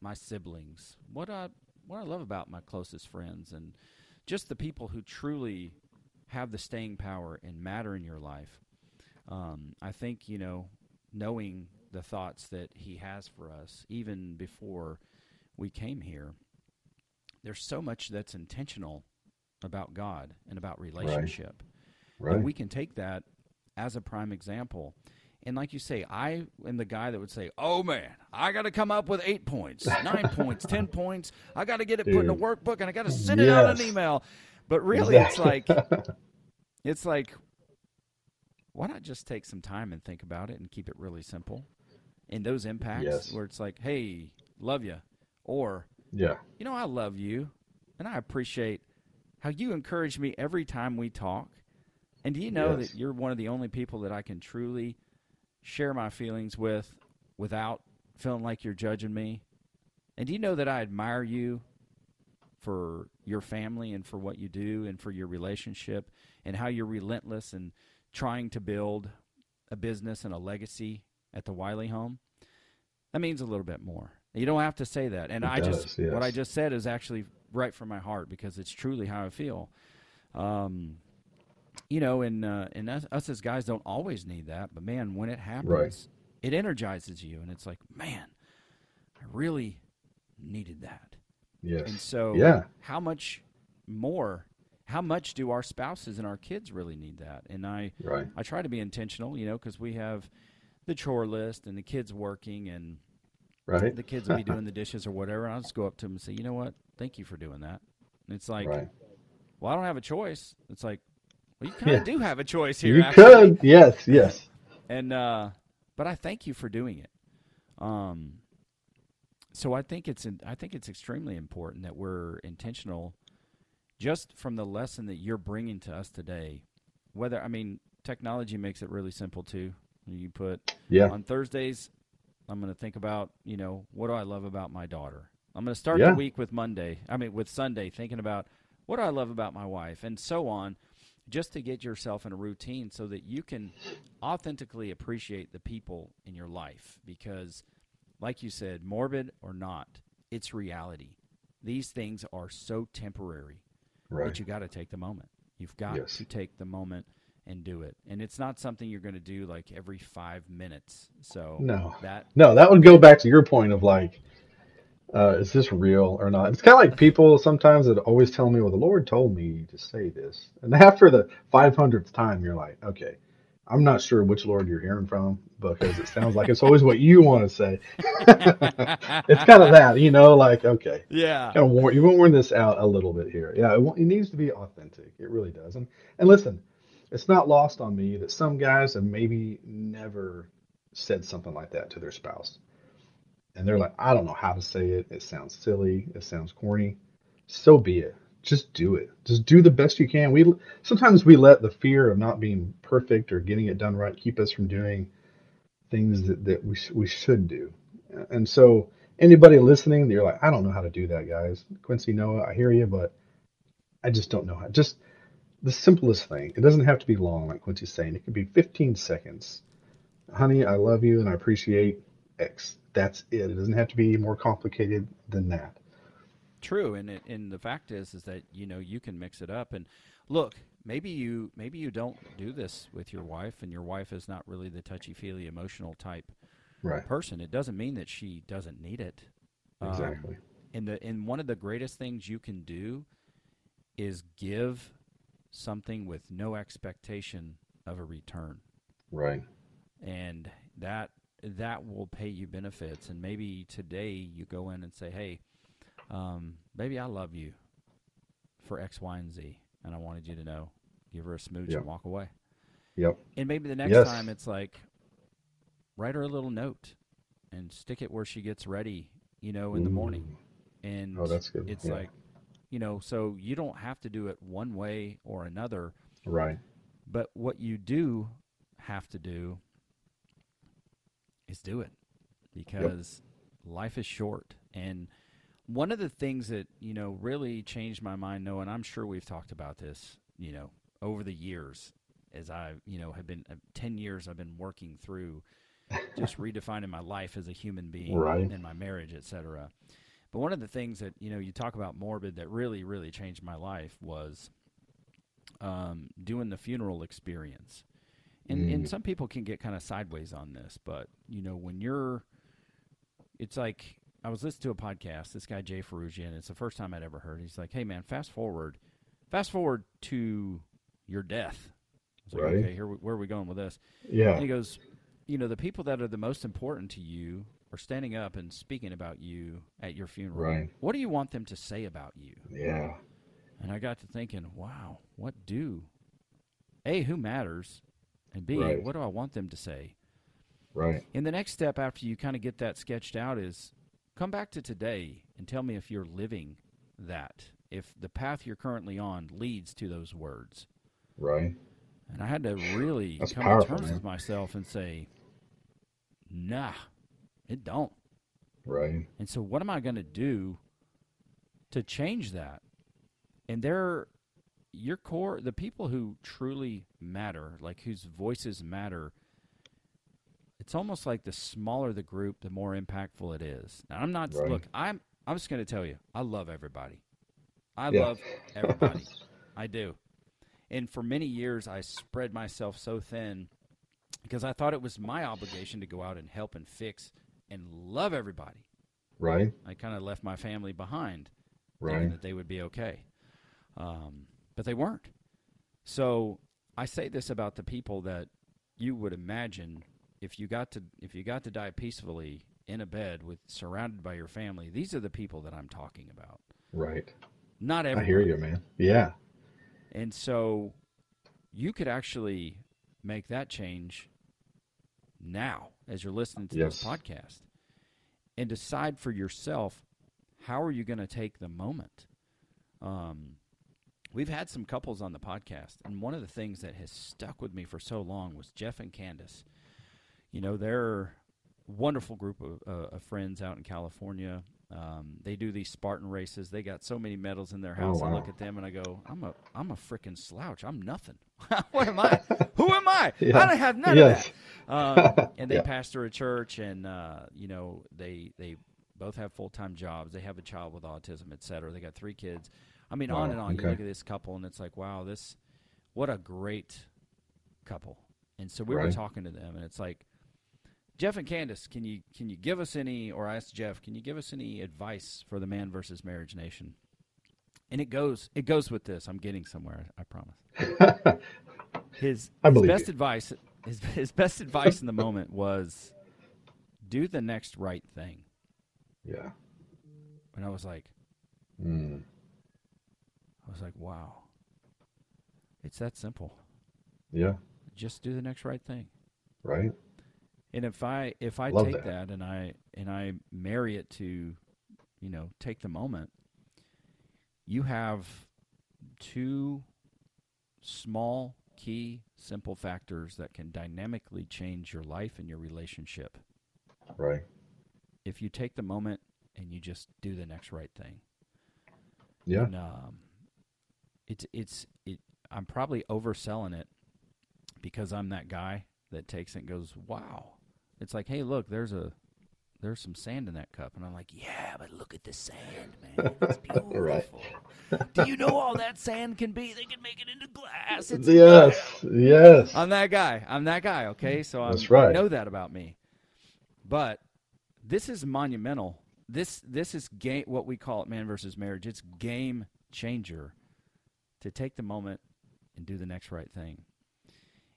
my siblings? What I what do I love about my closest friends and just the people who truly have the staying power and matter in your life. Um, I think you know, knowing the thoughts that He has for us, even before we came here. There's so much that's intentional about God and about relationship. right, And we can take that as a prime example. And like you say, I am the guy that would say, "Oh man, I got to come up with eight points, nine points, ten points. I got to get it put in a workbook, and I got to send it out an email." But really, it's like it's like, why not just take some time and think about it and keep it really simple? And those impacts Yes. where it's like, "Hey, love you," or yeah, you know, I love you, and I appreciate how you encourage me every time we talk. And do you know Yes. that you're one of the only people that I can truly share my feelings with without feeling like you're judging me? And do you know that I admire you for your family and for what you do and for your relationship and how you're relentless and trying to build a business and a legacy at the Wiley home? That means a little bit more. You don't have to say that. And It I just yes. what I just said is actually right from my heart because it's truly how I feel. Um, you know, and uh, and us, us as guys don't always need that, but man, when it happens, Right. it energizes you, and it's like, man, I really needed that. And so, yeah, how much more? How much do our spouses and our kids really need that? And I, right, I try to be intentional, you know, because we have the chore list and the kids working, and right, the kids will be doing the dishes or whatever. And I'll just go up to them and say, you know what? Thank you for doing that. And it's like, right. well, I don't have a choice. It's like, well, you kind of Yeah. do have a choice here. You actually. could, yes, yes, and uh, but I thank you for doing it. Um, so I think it's I think it's extremely important that we're intentional, just from the lesson that you're bringing to us today. Whether I mean, technology makes it really simple too. You put yeah, on Thursdays, I'm going to think about, you know, what do I love about my daughter? I'm going to start Yeah. the week with Monday, I mean, with Sunday, thinking about what do I love about my wife, and so on, just to get yourself in a routine so that you can authentically appreciate the people in your life. Because, like you said, morbid or not, it's reality. These things are so temporary right. that you got to take the moment. You've got Yes. to take the moment and do it. And it's not something you're going to do like every five minutes. So No, that no, that would go back to your point of like, uh, is this real or not? It's kind of like people sometimes that always tell me, well, the Lord told me to say this. And after the 500th time, you're like, okay, I'm not sure which Lord you're hearing from because it sounds like it's always what you want to say. it's kind of that, you know, like, okay, yeah, kind of warn, you want to warn this out a little bit here. Yeah, it, it needs to be authentic. It really does. And, and listen, it's not lost on me that some guys have maybe never said something like that to their spouse. And they're like, I don't know how to say it. It sounds silly. It sounds corny. So be it. Just do it. Just do the best you can. We sometimes we let the fear of not being perfect or getting it done right keep us from doing things that, that we, we should do. And so, anybody listening, you're like, I don't know how to do that, guys. Quincy, Noah, I hear you, but I just don't know how. Just the simplest thing. It doesn't have to be long, like Quincy's saying. It could be 15 seconds. Honey, I love you and I appreciate X. That's it. It doesn't have to be more complicated than that. True, and it, and the fact is, is that you know you can mix it up. And look, maybe you maybe you don't do this with your wife, and your wife is not really the touchy feely, emotional type Right. person. It doesn't mean that she doesn't need it. Um, Exactly. and the and one of the greatest things you can do is give something with no expectation of a return, Right. and that that will pay you benefits. And maybe today you go in and say, "Hey, um, baby, I love you for X, Y, and Z, and I wanted you to know." Give her a smooch Yeah. and walk away. Yep. And maybe the next Yes. time it's like, write her a little note and stick it where she gets ready, you know, in the morning. And Oh, that's good. it's Yeah. like, you know, so you don't have to do it one way or another, Right. but what you do have to do is do it because life is short. And one of the things that, you know, really changed my mind, Noah, and I'm sure we've talked about this, you know, over the years as I, you know, have been uh, 10 years I've been working through just redefining my life as a human being Right. and my marriage, et cetera. But one of the things that, you know, you talk about morbid that really, really changed my life was um, doing the funeral experience. And, and Mm. some people can get kind of sideways on this, but, you know, when you're, it's like, I was listening to a podcast, this guy, Jay Ferruggia, it's the first time I'd ever heard. He's like, hey, man, fast forward, fast forward to your death. Like, Right. okay, here, we- where are we going with this? Yeah. And he goes, you know, the people that are the most important to you are standing up and speaking about you at your funeral. Right. What do you want them to say about you? Yeah. And I got to thinking, wow, what do A, who matters? And B, Right. what do I want them to say? Right. And the next step after you kind of get that sketched out is come back to today and tell me if you're living that, if the path you're currently on leads to those words. Right. And I had to really That's come powerful, to terms man. with myself and say, nah, it don't. Right. And so, what am I going to do to change that? And there, your core, the people who truly matter, like whose voices matter, it's almost like the smaller the group, the more impactful it is. Now, I'm not, Right. look, I'm, I'm just going to tell you, I love everybody. I Yeah. love everybody. I do. And for many years, I spread myself so thin because I thought it was my obligation to go out and help and fix and love everybody. Right. I kind of left my family behind, Right. that they would be okay, um, but they weren't. So I say this about the people that you would imagine if you got to if you got to die peacefully in a bed with surrounded by your family. These are the people that I'm talking about. Right. Not every I hear you, man. Yeah. And so you could actually make that change now as you're listening to this podcast and decide for yourself how are you going to take the moment. Um, we've had some couples on the podcast, and one of the things that has stuck with me for so long was Jeff and Candace. You know, they're a wonderful group of, uh, of friends out in California. Um, they do these Spartan races. They got so many medals in their Oh, house. I look at them and I go, "I'm a, I'm a freaking slouch. I'm nothing. what am I? Who am I? Yeah. I don't have none Yes. of that." Um, and they Yeah. pastor a church, and uh, you know, they they both have full time jobs. They have a child with autism, et cetera. They got three kids. I mean, on and on. You look at this couple, and it's like, wow, this, what a great couple. And so we were talking to them, and it's like, Jeff and Candace, can you can you give us any, or I asked Jeff, can you give us any advice for the Man versus Marriage Nation? And it goes it goes with this. I'm getting somewhere, I promise. His, I his best you. advice his, his best advice in the moment was do the next right thing. yeah. And I was like, Mm. I was like, wow. It's that simple. Yeah. Just do the next right thing. Right. And if I if I Love take that. that. and I and I marry it to, you know, take the moment, you have two small key, simple factors that can dynamically change your life and your relationship. Right. If you take the moment and you just do the next right thing. Yeah. And, um, it's it's it. I'm probably overselling it because I'm that guy that takes it and goes, "Wow!" It's like, "Hey, look, there's a there's some sand in that cup," and I'm like, "Yeah, but look at the sand, man. It's beautiful. Right. Do you know all that sand can be? They can make it into glass. It's Yes. Yes. I'm that guy. I'm that guy. Okay, so I'm, That's right. I know that about me. But this is monumental. This this is game. What we call it, man versus marriage. It's game changer. To take the moment and do the next right thing.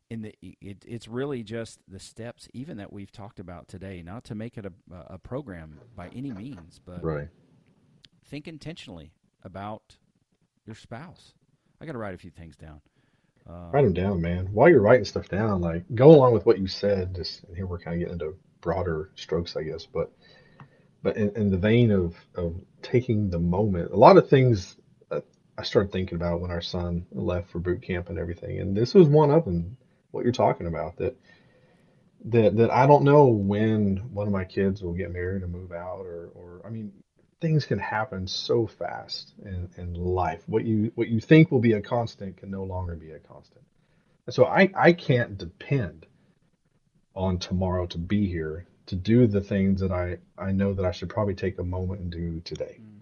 In the it, it's really just the steps, even that we've talked about today. Not to make it a a program by any means, but Right. think intentionally about your spouse. I got to write a few things down. Uh, Write them down, man. While you're writing stuff down, like go along with what you said. Just and here we're kind of getting into broader strokes, I guess. But but in, in the vein of of taking the moment, a lot of things uh, I started thinking about when our son left for boot camp and everything, and this was one of them. What you're talking about that that that I don't know when one of my kids will get married and move out, or or I mean, things can happen so fast in, in life. What you what you think will be a constant can no longer be a constant. And so I, I can't depend on tomorrow to be here to do the things that I, I know that I should probably take a moment and do today. Mm.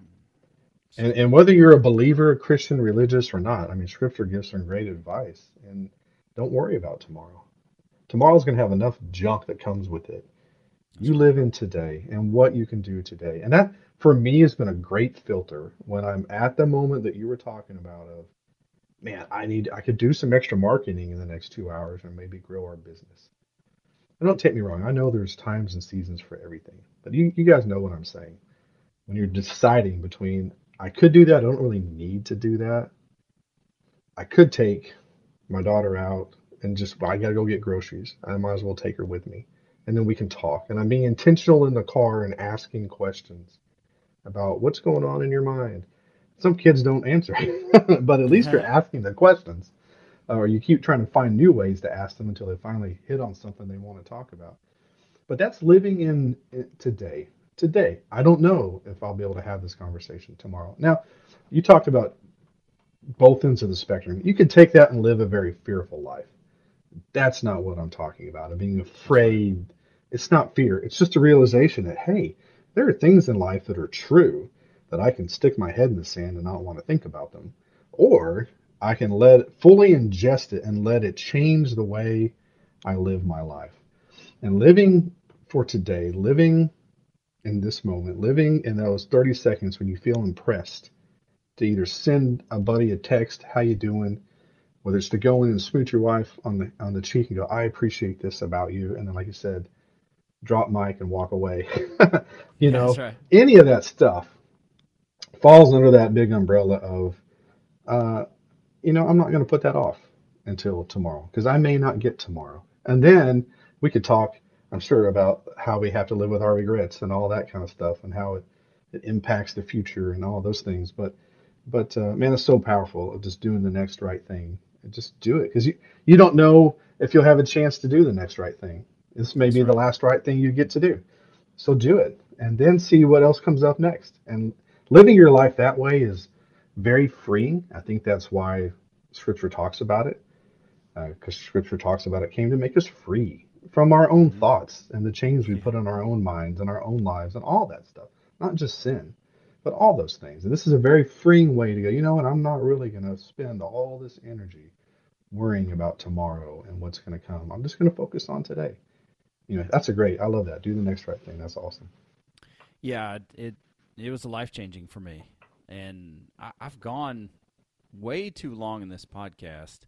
And and whether you're a believer, a Christian, religious or not, I mean scripture gives some great advice. And don't worry about tomorrow. Tomorrow's gonna have enough junk that comes with it. You live in today and what you can do today. And that for me has been a great filter when I'm at the moment that you were talking about of, man, I need I could do some extra marketing in the next two hours and maybe grow our business. And don't take me wrong, I know there's times and seasons for everything. But you, you guys know what I'm saying. When you're deciding between I could do that, I don't really need to do that. I could take my daughter out and just I gotta go get groceries. I might as well take her with me and then we can talk. And I'm being intentional in the car and asking questions about what's going on in your mind. Some kids don't answer, but at least you're asking the questions, or you keep trying to find new ways to ask them until they finally hit on something they want to talk about. But that's living in in today. Today, I don't know if I'll be able to have this conversation tomorrow. Now, you talked about both ends of the spectrum. You could take that and live a very fearful life. That's not what I'm talking about. Of being afraid. It's not fear. It's just a realization that hey, there are things in life that are true that I can stick my head in the sand and not want to think about them, or I can let fully ingest it and let it change the way I live my life. And living for today, living in this moment, living in those 30 seconds when you feel impressed to either send a buddy a text, how you doing, whether it's to go in and smooch your wife on the on the cheek and go, I appreciate this about you, and then like you said, drop mic and walk away. you know, right. any of that stuff falls under that big umbrella of, uh, you know, I'm not going to put that off until tomorrow because I may not get tomorrow. And then we could talk, I'm sure, about how we have to live with our regrets and all that kind of stuff and how it, it impacts the future and all those things. But, but uh, man, it's so powerful of just doing the next right thing. And just do it because you, you don't know if you'll have a chance to do the next right thing. This may be the last right thing you get to do. So do it and then see what else comes up next. And living your life that way is very freeing. I think that's why scripture talks about it. Because scripture talks about it came to make us free from our own thoughts and the chains we put on our own minds and our own lives and all that stuff. Not just sin, but all those things. And this is a very freeing way to go, you know what, I'm not really going to spend all this energy worrying about tomorrow and what's going to come. I'm just going to focus on today. You know, that's a great. I love that. Do the next right thing. That's awesome. Yeah, it it was life changing for me, and I, I've gone way too long in this podcast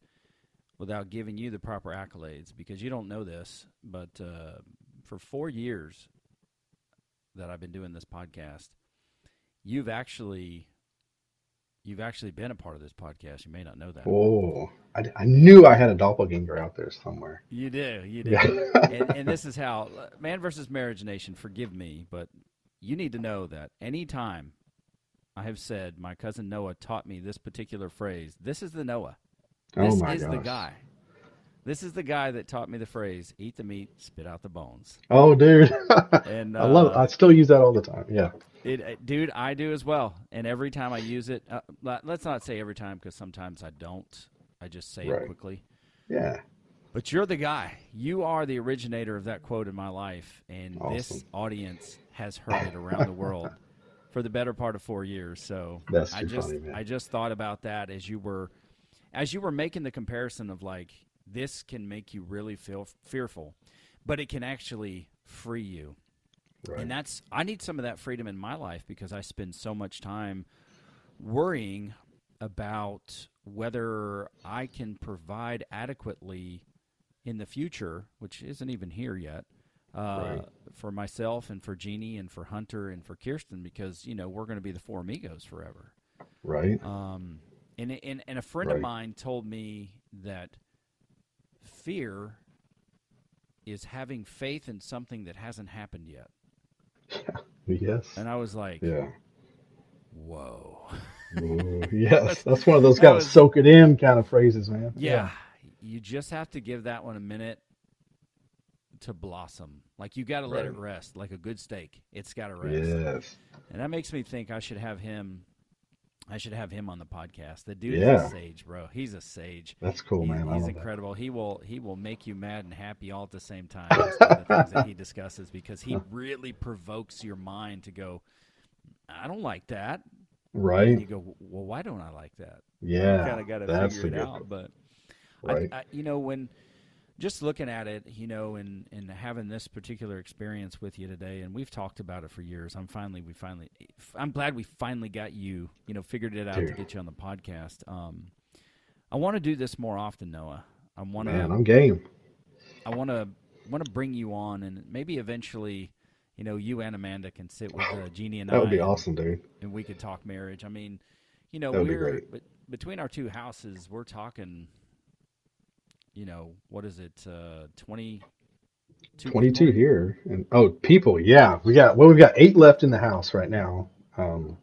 without giving you the proper accolades because you don't know this, but uh, for four years that I've been doing this podcast, you've actually you've actually been a part of this podcast. You may not know that. Oh, I, I knew I had a doppelganger out there somewhere. You do, you do. Yeah. and, and this is how man versus marriage nation. Forgive me, but you need to know that anytime I have said my cousin Noah taught me this particular phrase, this is the Noah. Oh This my is the guy. This is the guy that taught me the phrase "eat the meat, spit out the bones." Oh, dude. And I love it. uh, I still use that all the time. Yeah. It, uh, dude, I do as well. And every time I use it, uh, let- let's not say every time because sometimes I don't. I just say Right. it quickly. Yeah. But you're the guy. You are the originator of that quote in my life, and this audience has heard it around the world for the better part of four years. So That's I just funny, I just thought about that as you were as you were making the comparison of like this can make you really feel fearful, but it can actually free you. Right. And that's I need some of that freedom in my life because I spend so much time worrying about whether I can provide adequately in the future, which isn't even here yet, uh, Right. for myself and for Jeannie and for Hunter and for Kirsten because you know we're going to be the four amigos forever. right. Um, and, and and a friend of mine told me that fear is having faith in something that hasn't happened yet. yes. And I was like, Yeah. whoa. Ooh, yes. That's one of those got to soak it in kind of phrases, man. Yeah. You just have to give that one a minute to blossom. Like you got to let it rest, like a good steak. It's got to rest. Yes. And that makes me think I should have him. I should have him on the podcast. The dude Yeah. is a sage, bro. He's a sage. That's cool, He- man. He's love that. incredible. He will he will make you mad and happy all at the same time. The things that he discusses because he really provokes your mind to go. I don't like that. And you go, well, why don't I like that? Yeah. kind of got to figure it out. But Right. I, I, you know, when just looking at it, you know, and and having this particular experience with you today, and we've talked about it for years. I'm finally, we finally, I'm glad we finally got you, you know, figured it out to get you on the podcast. Um, I want to do this more often, Noah. I want man, to, I'm game. I want to, want to bring you on, and maybe eventually. You know, you and Amanda can sit with uh, Jeannie and I. That would be awesome, dude. and we could talk marriage. I mean, you know, That be we're great. between our two houses, we're talking. You know, what is it? Uh, Twenty. 22 here. And oh, people, yeah. We got well, we've got 8 left in the house right now. Um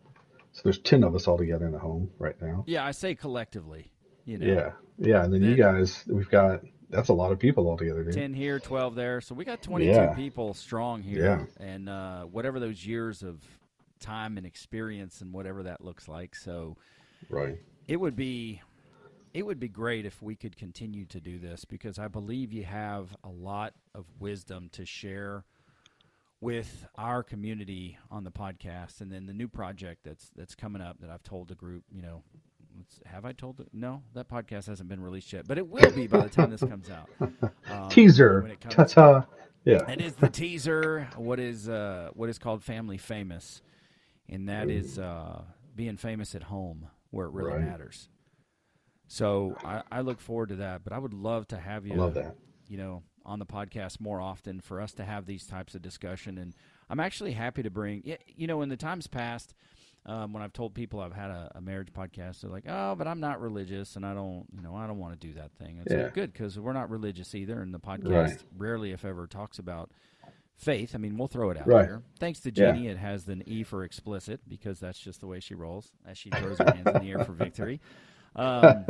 so there's 10 of us all together in the home right now. Yeah, I say collectively. You know, Yeah. Yeah, and then you guys, we've got that's a lot of people all together, dude. ten here, twelve there. So we got twenty-two Yeah. people strong here, yeah. and uh, whatever those years of time and experience and whatever that looks like. So Right. it would be it would be great if we could continue to do this because I believe you have a lot of wisdom to share with our community on the podcast and then the new project that's that's coming up that I've told the group, you know, have I told it? No, that podcast hasn't been released yet, but it will be by the time this comes out. Um, when Teaser. it comes- Ta ta. Yeah. And it is the teaser. What is uh, what is called family famous, and that is uh, being famous at home where it really Right. matters. So I, I look forward to that. But I would love to have you, I love that. you know, on the podcast more often for us to have these types of discussion. And I'm actually happy to bring. You know, in the times past, um, when I've told people I've had a, a marriage podcast, they're like, "Oh, but I'm not religious, and I don't, you know, I don't want to do that thing." It's Yeah. like, good because we're not religious either, and the podcast Right. rarely, if ever, talks about faith. I mean, we'll throw it out Right. there. Thanks to Yeah. Jeannie, it has an E for explicit because that's just the way she rolls as she throws her hands in the air for victory. Um,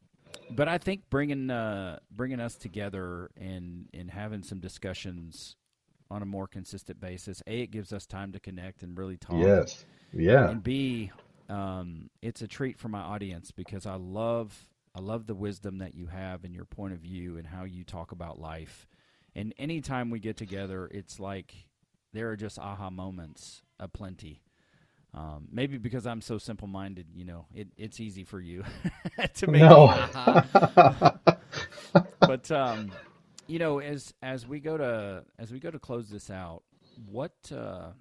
but I think bringing uh, bringing us together and and having some discussions on a more consistent basis, a it gives us time to connect and really talk. Yes. Yeah. And B, um, it's a treat for my audience because I love I love the wisdom that you have and your point of view and how you talk about life. And anytime we get together, it's like there are just aha moments aplenty. Um, maybe because I'm so simple minded, you know, it, it's easy for you to make No. but um, you know, as as we go to as we go to close this out, what uh,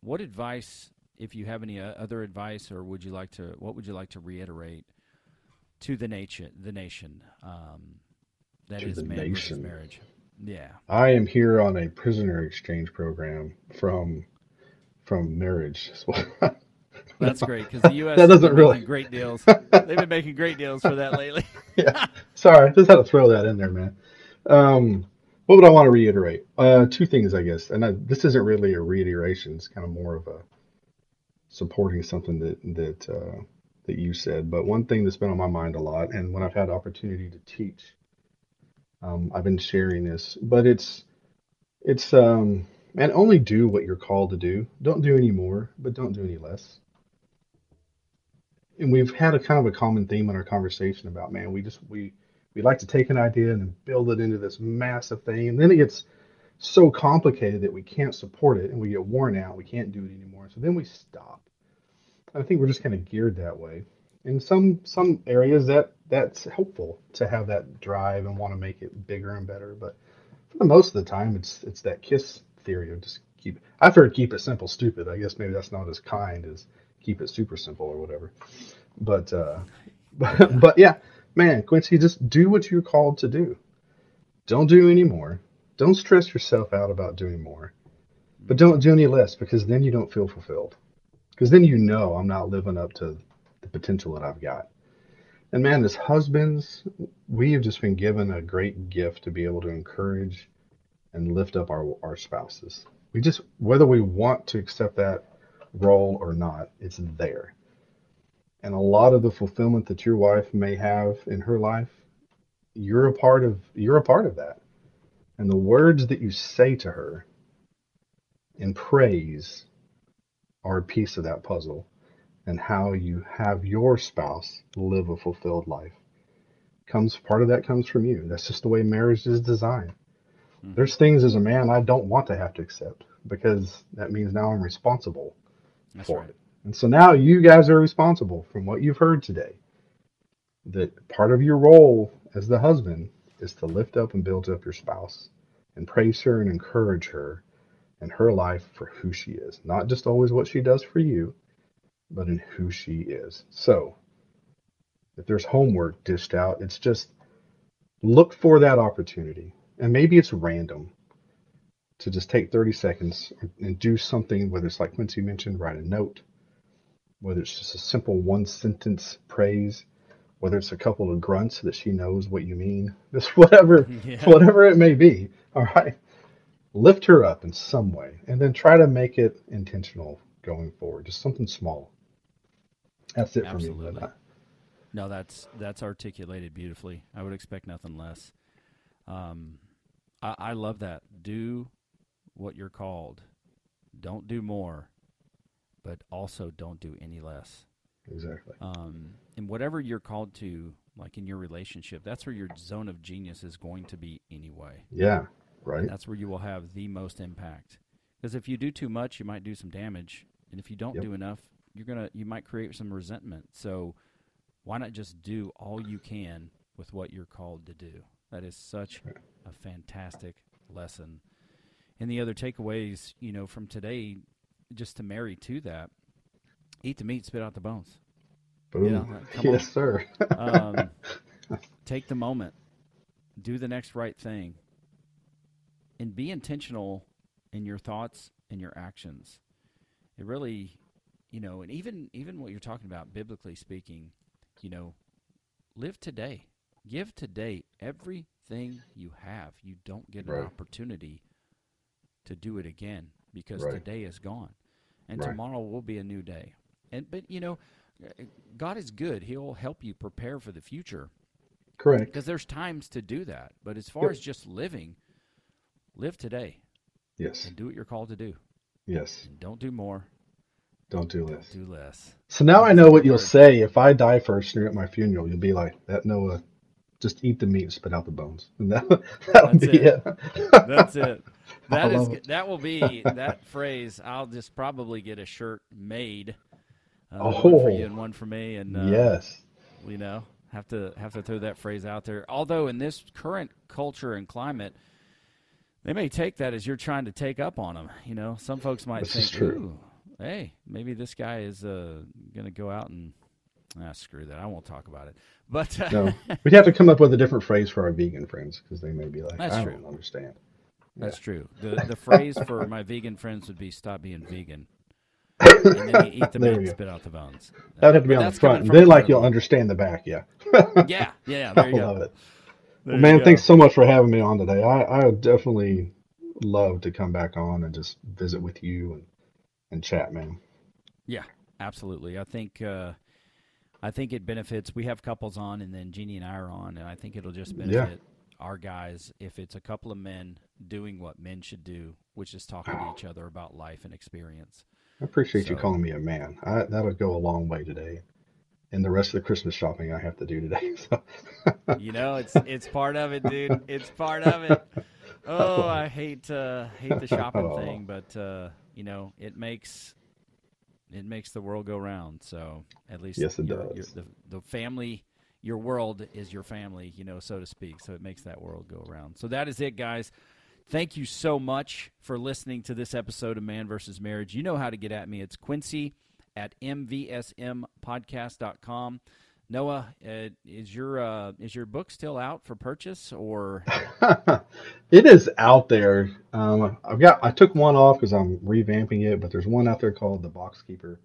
what advice, if you have any uh, other advice, or would you like to, what would you like to reiterate to the nation, the nation, um, that To is the nation. marriage? Yeah, I am here on a prisoner exchange program from from marriage. that's great because the U.S. That doesn't really- great deals. They've been making great deals for that lately. yeah. Sorry, just had to throw that in there, man. Um, what would I want to reiterate? Uh, two things, I guess. And I, this isn't really a reiteration; it's kind of more of a supporting something that that uh, that you said. But one thing that's been on my mind a lot, and when I've had opportunity to teach Um, I've been sharing this, but it's it's um man, only do what you're called to do. Don't do any more, but don't do any less. And we've had a kind of a common theme in our conversation about man, we just we we like to take an idea and build it into this massive thing, and then it gets so complicated that we can't support it and we get worn out. We can't do it anymore. So then we stop. I think we're just kind of geared that way. In some some areas that that's helpful to have that drive and want to make it bigger and better. But for the most of the time, it's it's that kiss theory of just keep. I've heard keep it simple, stupid. I guess maybe that's not as kind as keep it super simple or whatever. But uh, but, but yeah, man, Quincy, just do what you're called to do. Don't do any more. Don't stress yourself out about doing more. But don't do any less because then you don't feel fulfilled. Because then you know I'm not living up to the potential that I've got. And man, as husbands, we have just been given a great gift to be able to encourage and lift up our, our spouses. We just, whether we want to accept that role or not, it's there. And a lot of the fulfillment that your wife may have in her life, you're a part of you're a part of that. And the words that you say to her in praise are a piece of that puzzle and how you have your spouse live a fulfilled life comes part of that comes from you that's just the way marriage is designed mm-hmm. there's things as a man i don't want to have to accept because that means now i'm responsible that's for right. it and so now you guys are responsible from what you've heard today that part of your role as the husband is to lift up and build up your spouse and praise her and encourage her in her life for who she is not just always what she does for you but in who she is. So, if there's homework dished out, it's just look for that opportunity. And maybe it's random to just take 30 seconds and do something, whether it's like Quincy mentioned, write a note, whether it's just a simple one sentence praise, whether it's a couple of grunts that she knows what you mean, just whatever, yeah. whatever it may be. All right. Lift her up in some way and then try to make it intentional going forward, just something small. That's it Absolutely. for me. No, that's that's articulated beautifully. I would expect nothing less. Um, I, I love that. Do what you're called. Don't do more, but also don't do any less. Exactly. Um, and whatever you're called to, like in your relationship, that's where your zone of genius is going to be anyway. Yeah, right. And that's where you will have the most impact. Because if you do too much, you might do some damage, and if you don't yep. do enough, you're gonna you might create some resentment. So why not just do all you can with what you're called to do? That is such a fantastic lesson. And the other takeaways, you know, from today, just to marry to that, eat the meat, spit out the bones. Boom. You know, yes, on. sir. um, take the moment, do the next right thing, and be intentional in your thoughts and your actions. It really you know, and even even what you're talking about, biblically speaking, you know, live today. Give today everything you have. You don't get right. an opportunity to do it again because right. today is gone, and right. tomorrow will be a new day. And but you know, God is good. He'll help you prepare for the future. Correct. Because there's times to do that. But as far yep. as just living, live today. Yes. And do what you're called to do. Yes. And don't do more. Don't do less. Don't do less. So now I know what you'll say if I die first and you're at my funeral. You'll be like, "That Noah, just eat the meat and spit out the bones." And that that'll That's be it. it. That's it. That is it. that will be that phrase. I'll just probably get a shirt made. Uh, oh, one for you and one for me, and uh, yes, you know, have to have to throw that phrase out there. Although in this current culture and climate, they may take that as you're trying to take up on them. You know, some folks might this think, "Ooh, hey, maybe this guy is uh, going to go out and ah, screw that. I won't talk about it. But uh, no, we'd have to come up with a different phrase for our vegan friends because they may be like, That's I true. don't understand. That's yeah. true. The the phrase for my vegan friends would be "Stop being vegan." and then you eat the meat spit out the bones. That'd have to be on the front. And then, like, you'll understand the back. Yeah. yeah, yeah. There you I go. love it. well, man, thanks so much for having me on today. I, I would definitely love to come back on and just visit with you and and chat, man. Yeah, absolutely. I think uh, I think it benefits. We have couples on, and then Jeannie and I are on, and I think it'll just benefit our guys if it's a couple of men doing what men should do, which is talking to each other about life and experience. I appreciate you calling me a man. I, that'll go a long way today, and the rest of the Christmas shopping I have to do today. So. You know, it's it's part of it, dude. It's part of it. Oh, I hate uh, hate the shopping Oh. thing, but uh, you know, it makes it makes the world go round. So at least Yes, it your- does. your- the the family, your world is your family, you know, so to speak. So it makes that world go around. So that is it, guys. Thank you so much for listening to this episode of Man versus Marriage. You know how to get at me. It's Quincy at mvsmpodcast.com. Noah, uh, is your uh, is your book still out for purchase or it is out there. Um, I've got. I took one off because I'm revamping it, but there's one out there called The Box Keeper.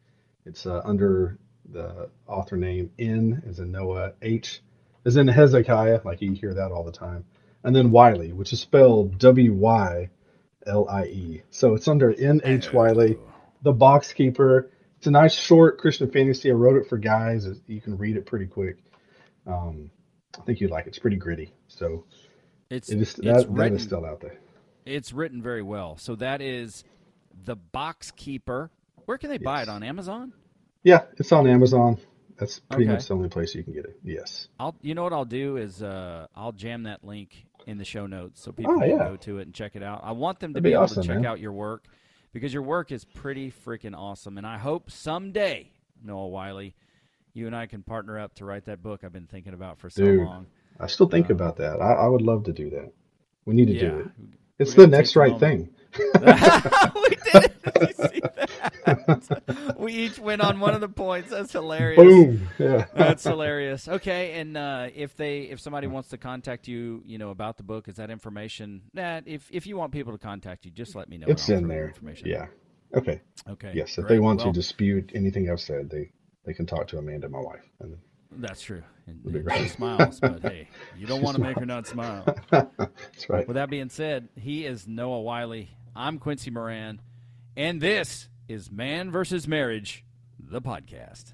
It's uh, under the author name N as in Noah, H as in Hezekiah, like you hear that all the time, and then Wylie, which is spelled W Y L I E. So it's under N H Wylie, The Box Keeper. It's a nice short Christian fantasy. I wrote it for guys. You can read it pretty quick. Um, I think you'd like it. It's pretty gritty. So it's it is it's that, that written is still out there. it's written very well. So that is the Box Keeper. Where can they buy it on Amazon? Yeah, it's on Amazon. That's pretty Okay. much the only place you can get it. Yes. I'll you know what I'll do is uh, I'll jam that link in the show notes so people Oh, can go to it and check it out. I want them to That'd be, be able awesome, to check man. out your work because your work is pretty freaking awesome, and I hope someday, Noah Wylie, you and I can partner up to write that book I've been thinking about for so Dude, long. I still think Um, about that. I, I would love to do that. We need to yeah, do it. It's the next right moment. thing. we did it. Did we each went on one of the points. That's hilarious. Boom. Yeah. That's hilarious. Okay, and uh, if they if somebody wants to contact you, you know about the book, is that information? That if if you want people to contact you, just let me know. it's in there. Information. Yeah. Okay. Okay. Yes. If great. they want Well, to dispute anything I've said, they they can talk to Amanda, my wife. And that's true. And, and she smiles, but hey, you don't She want to make her not smile. that's right. With that being said, he is Noah Wylie. I'm Quincy Moran, and this is Man versus Marriage, the podcast.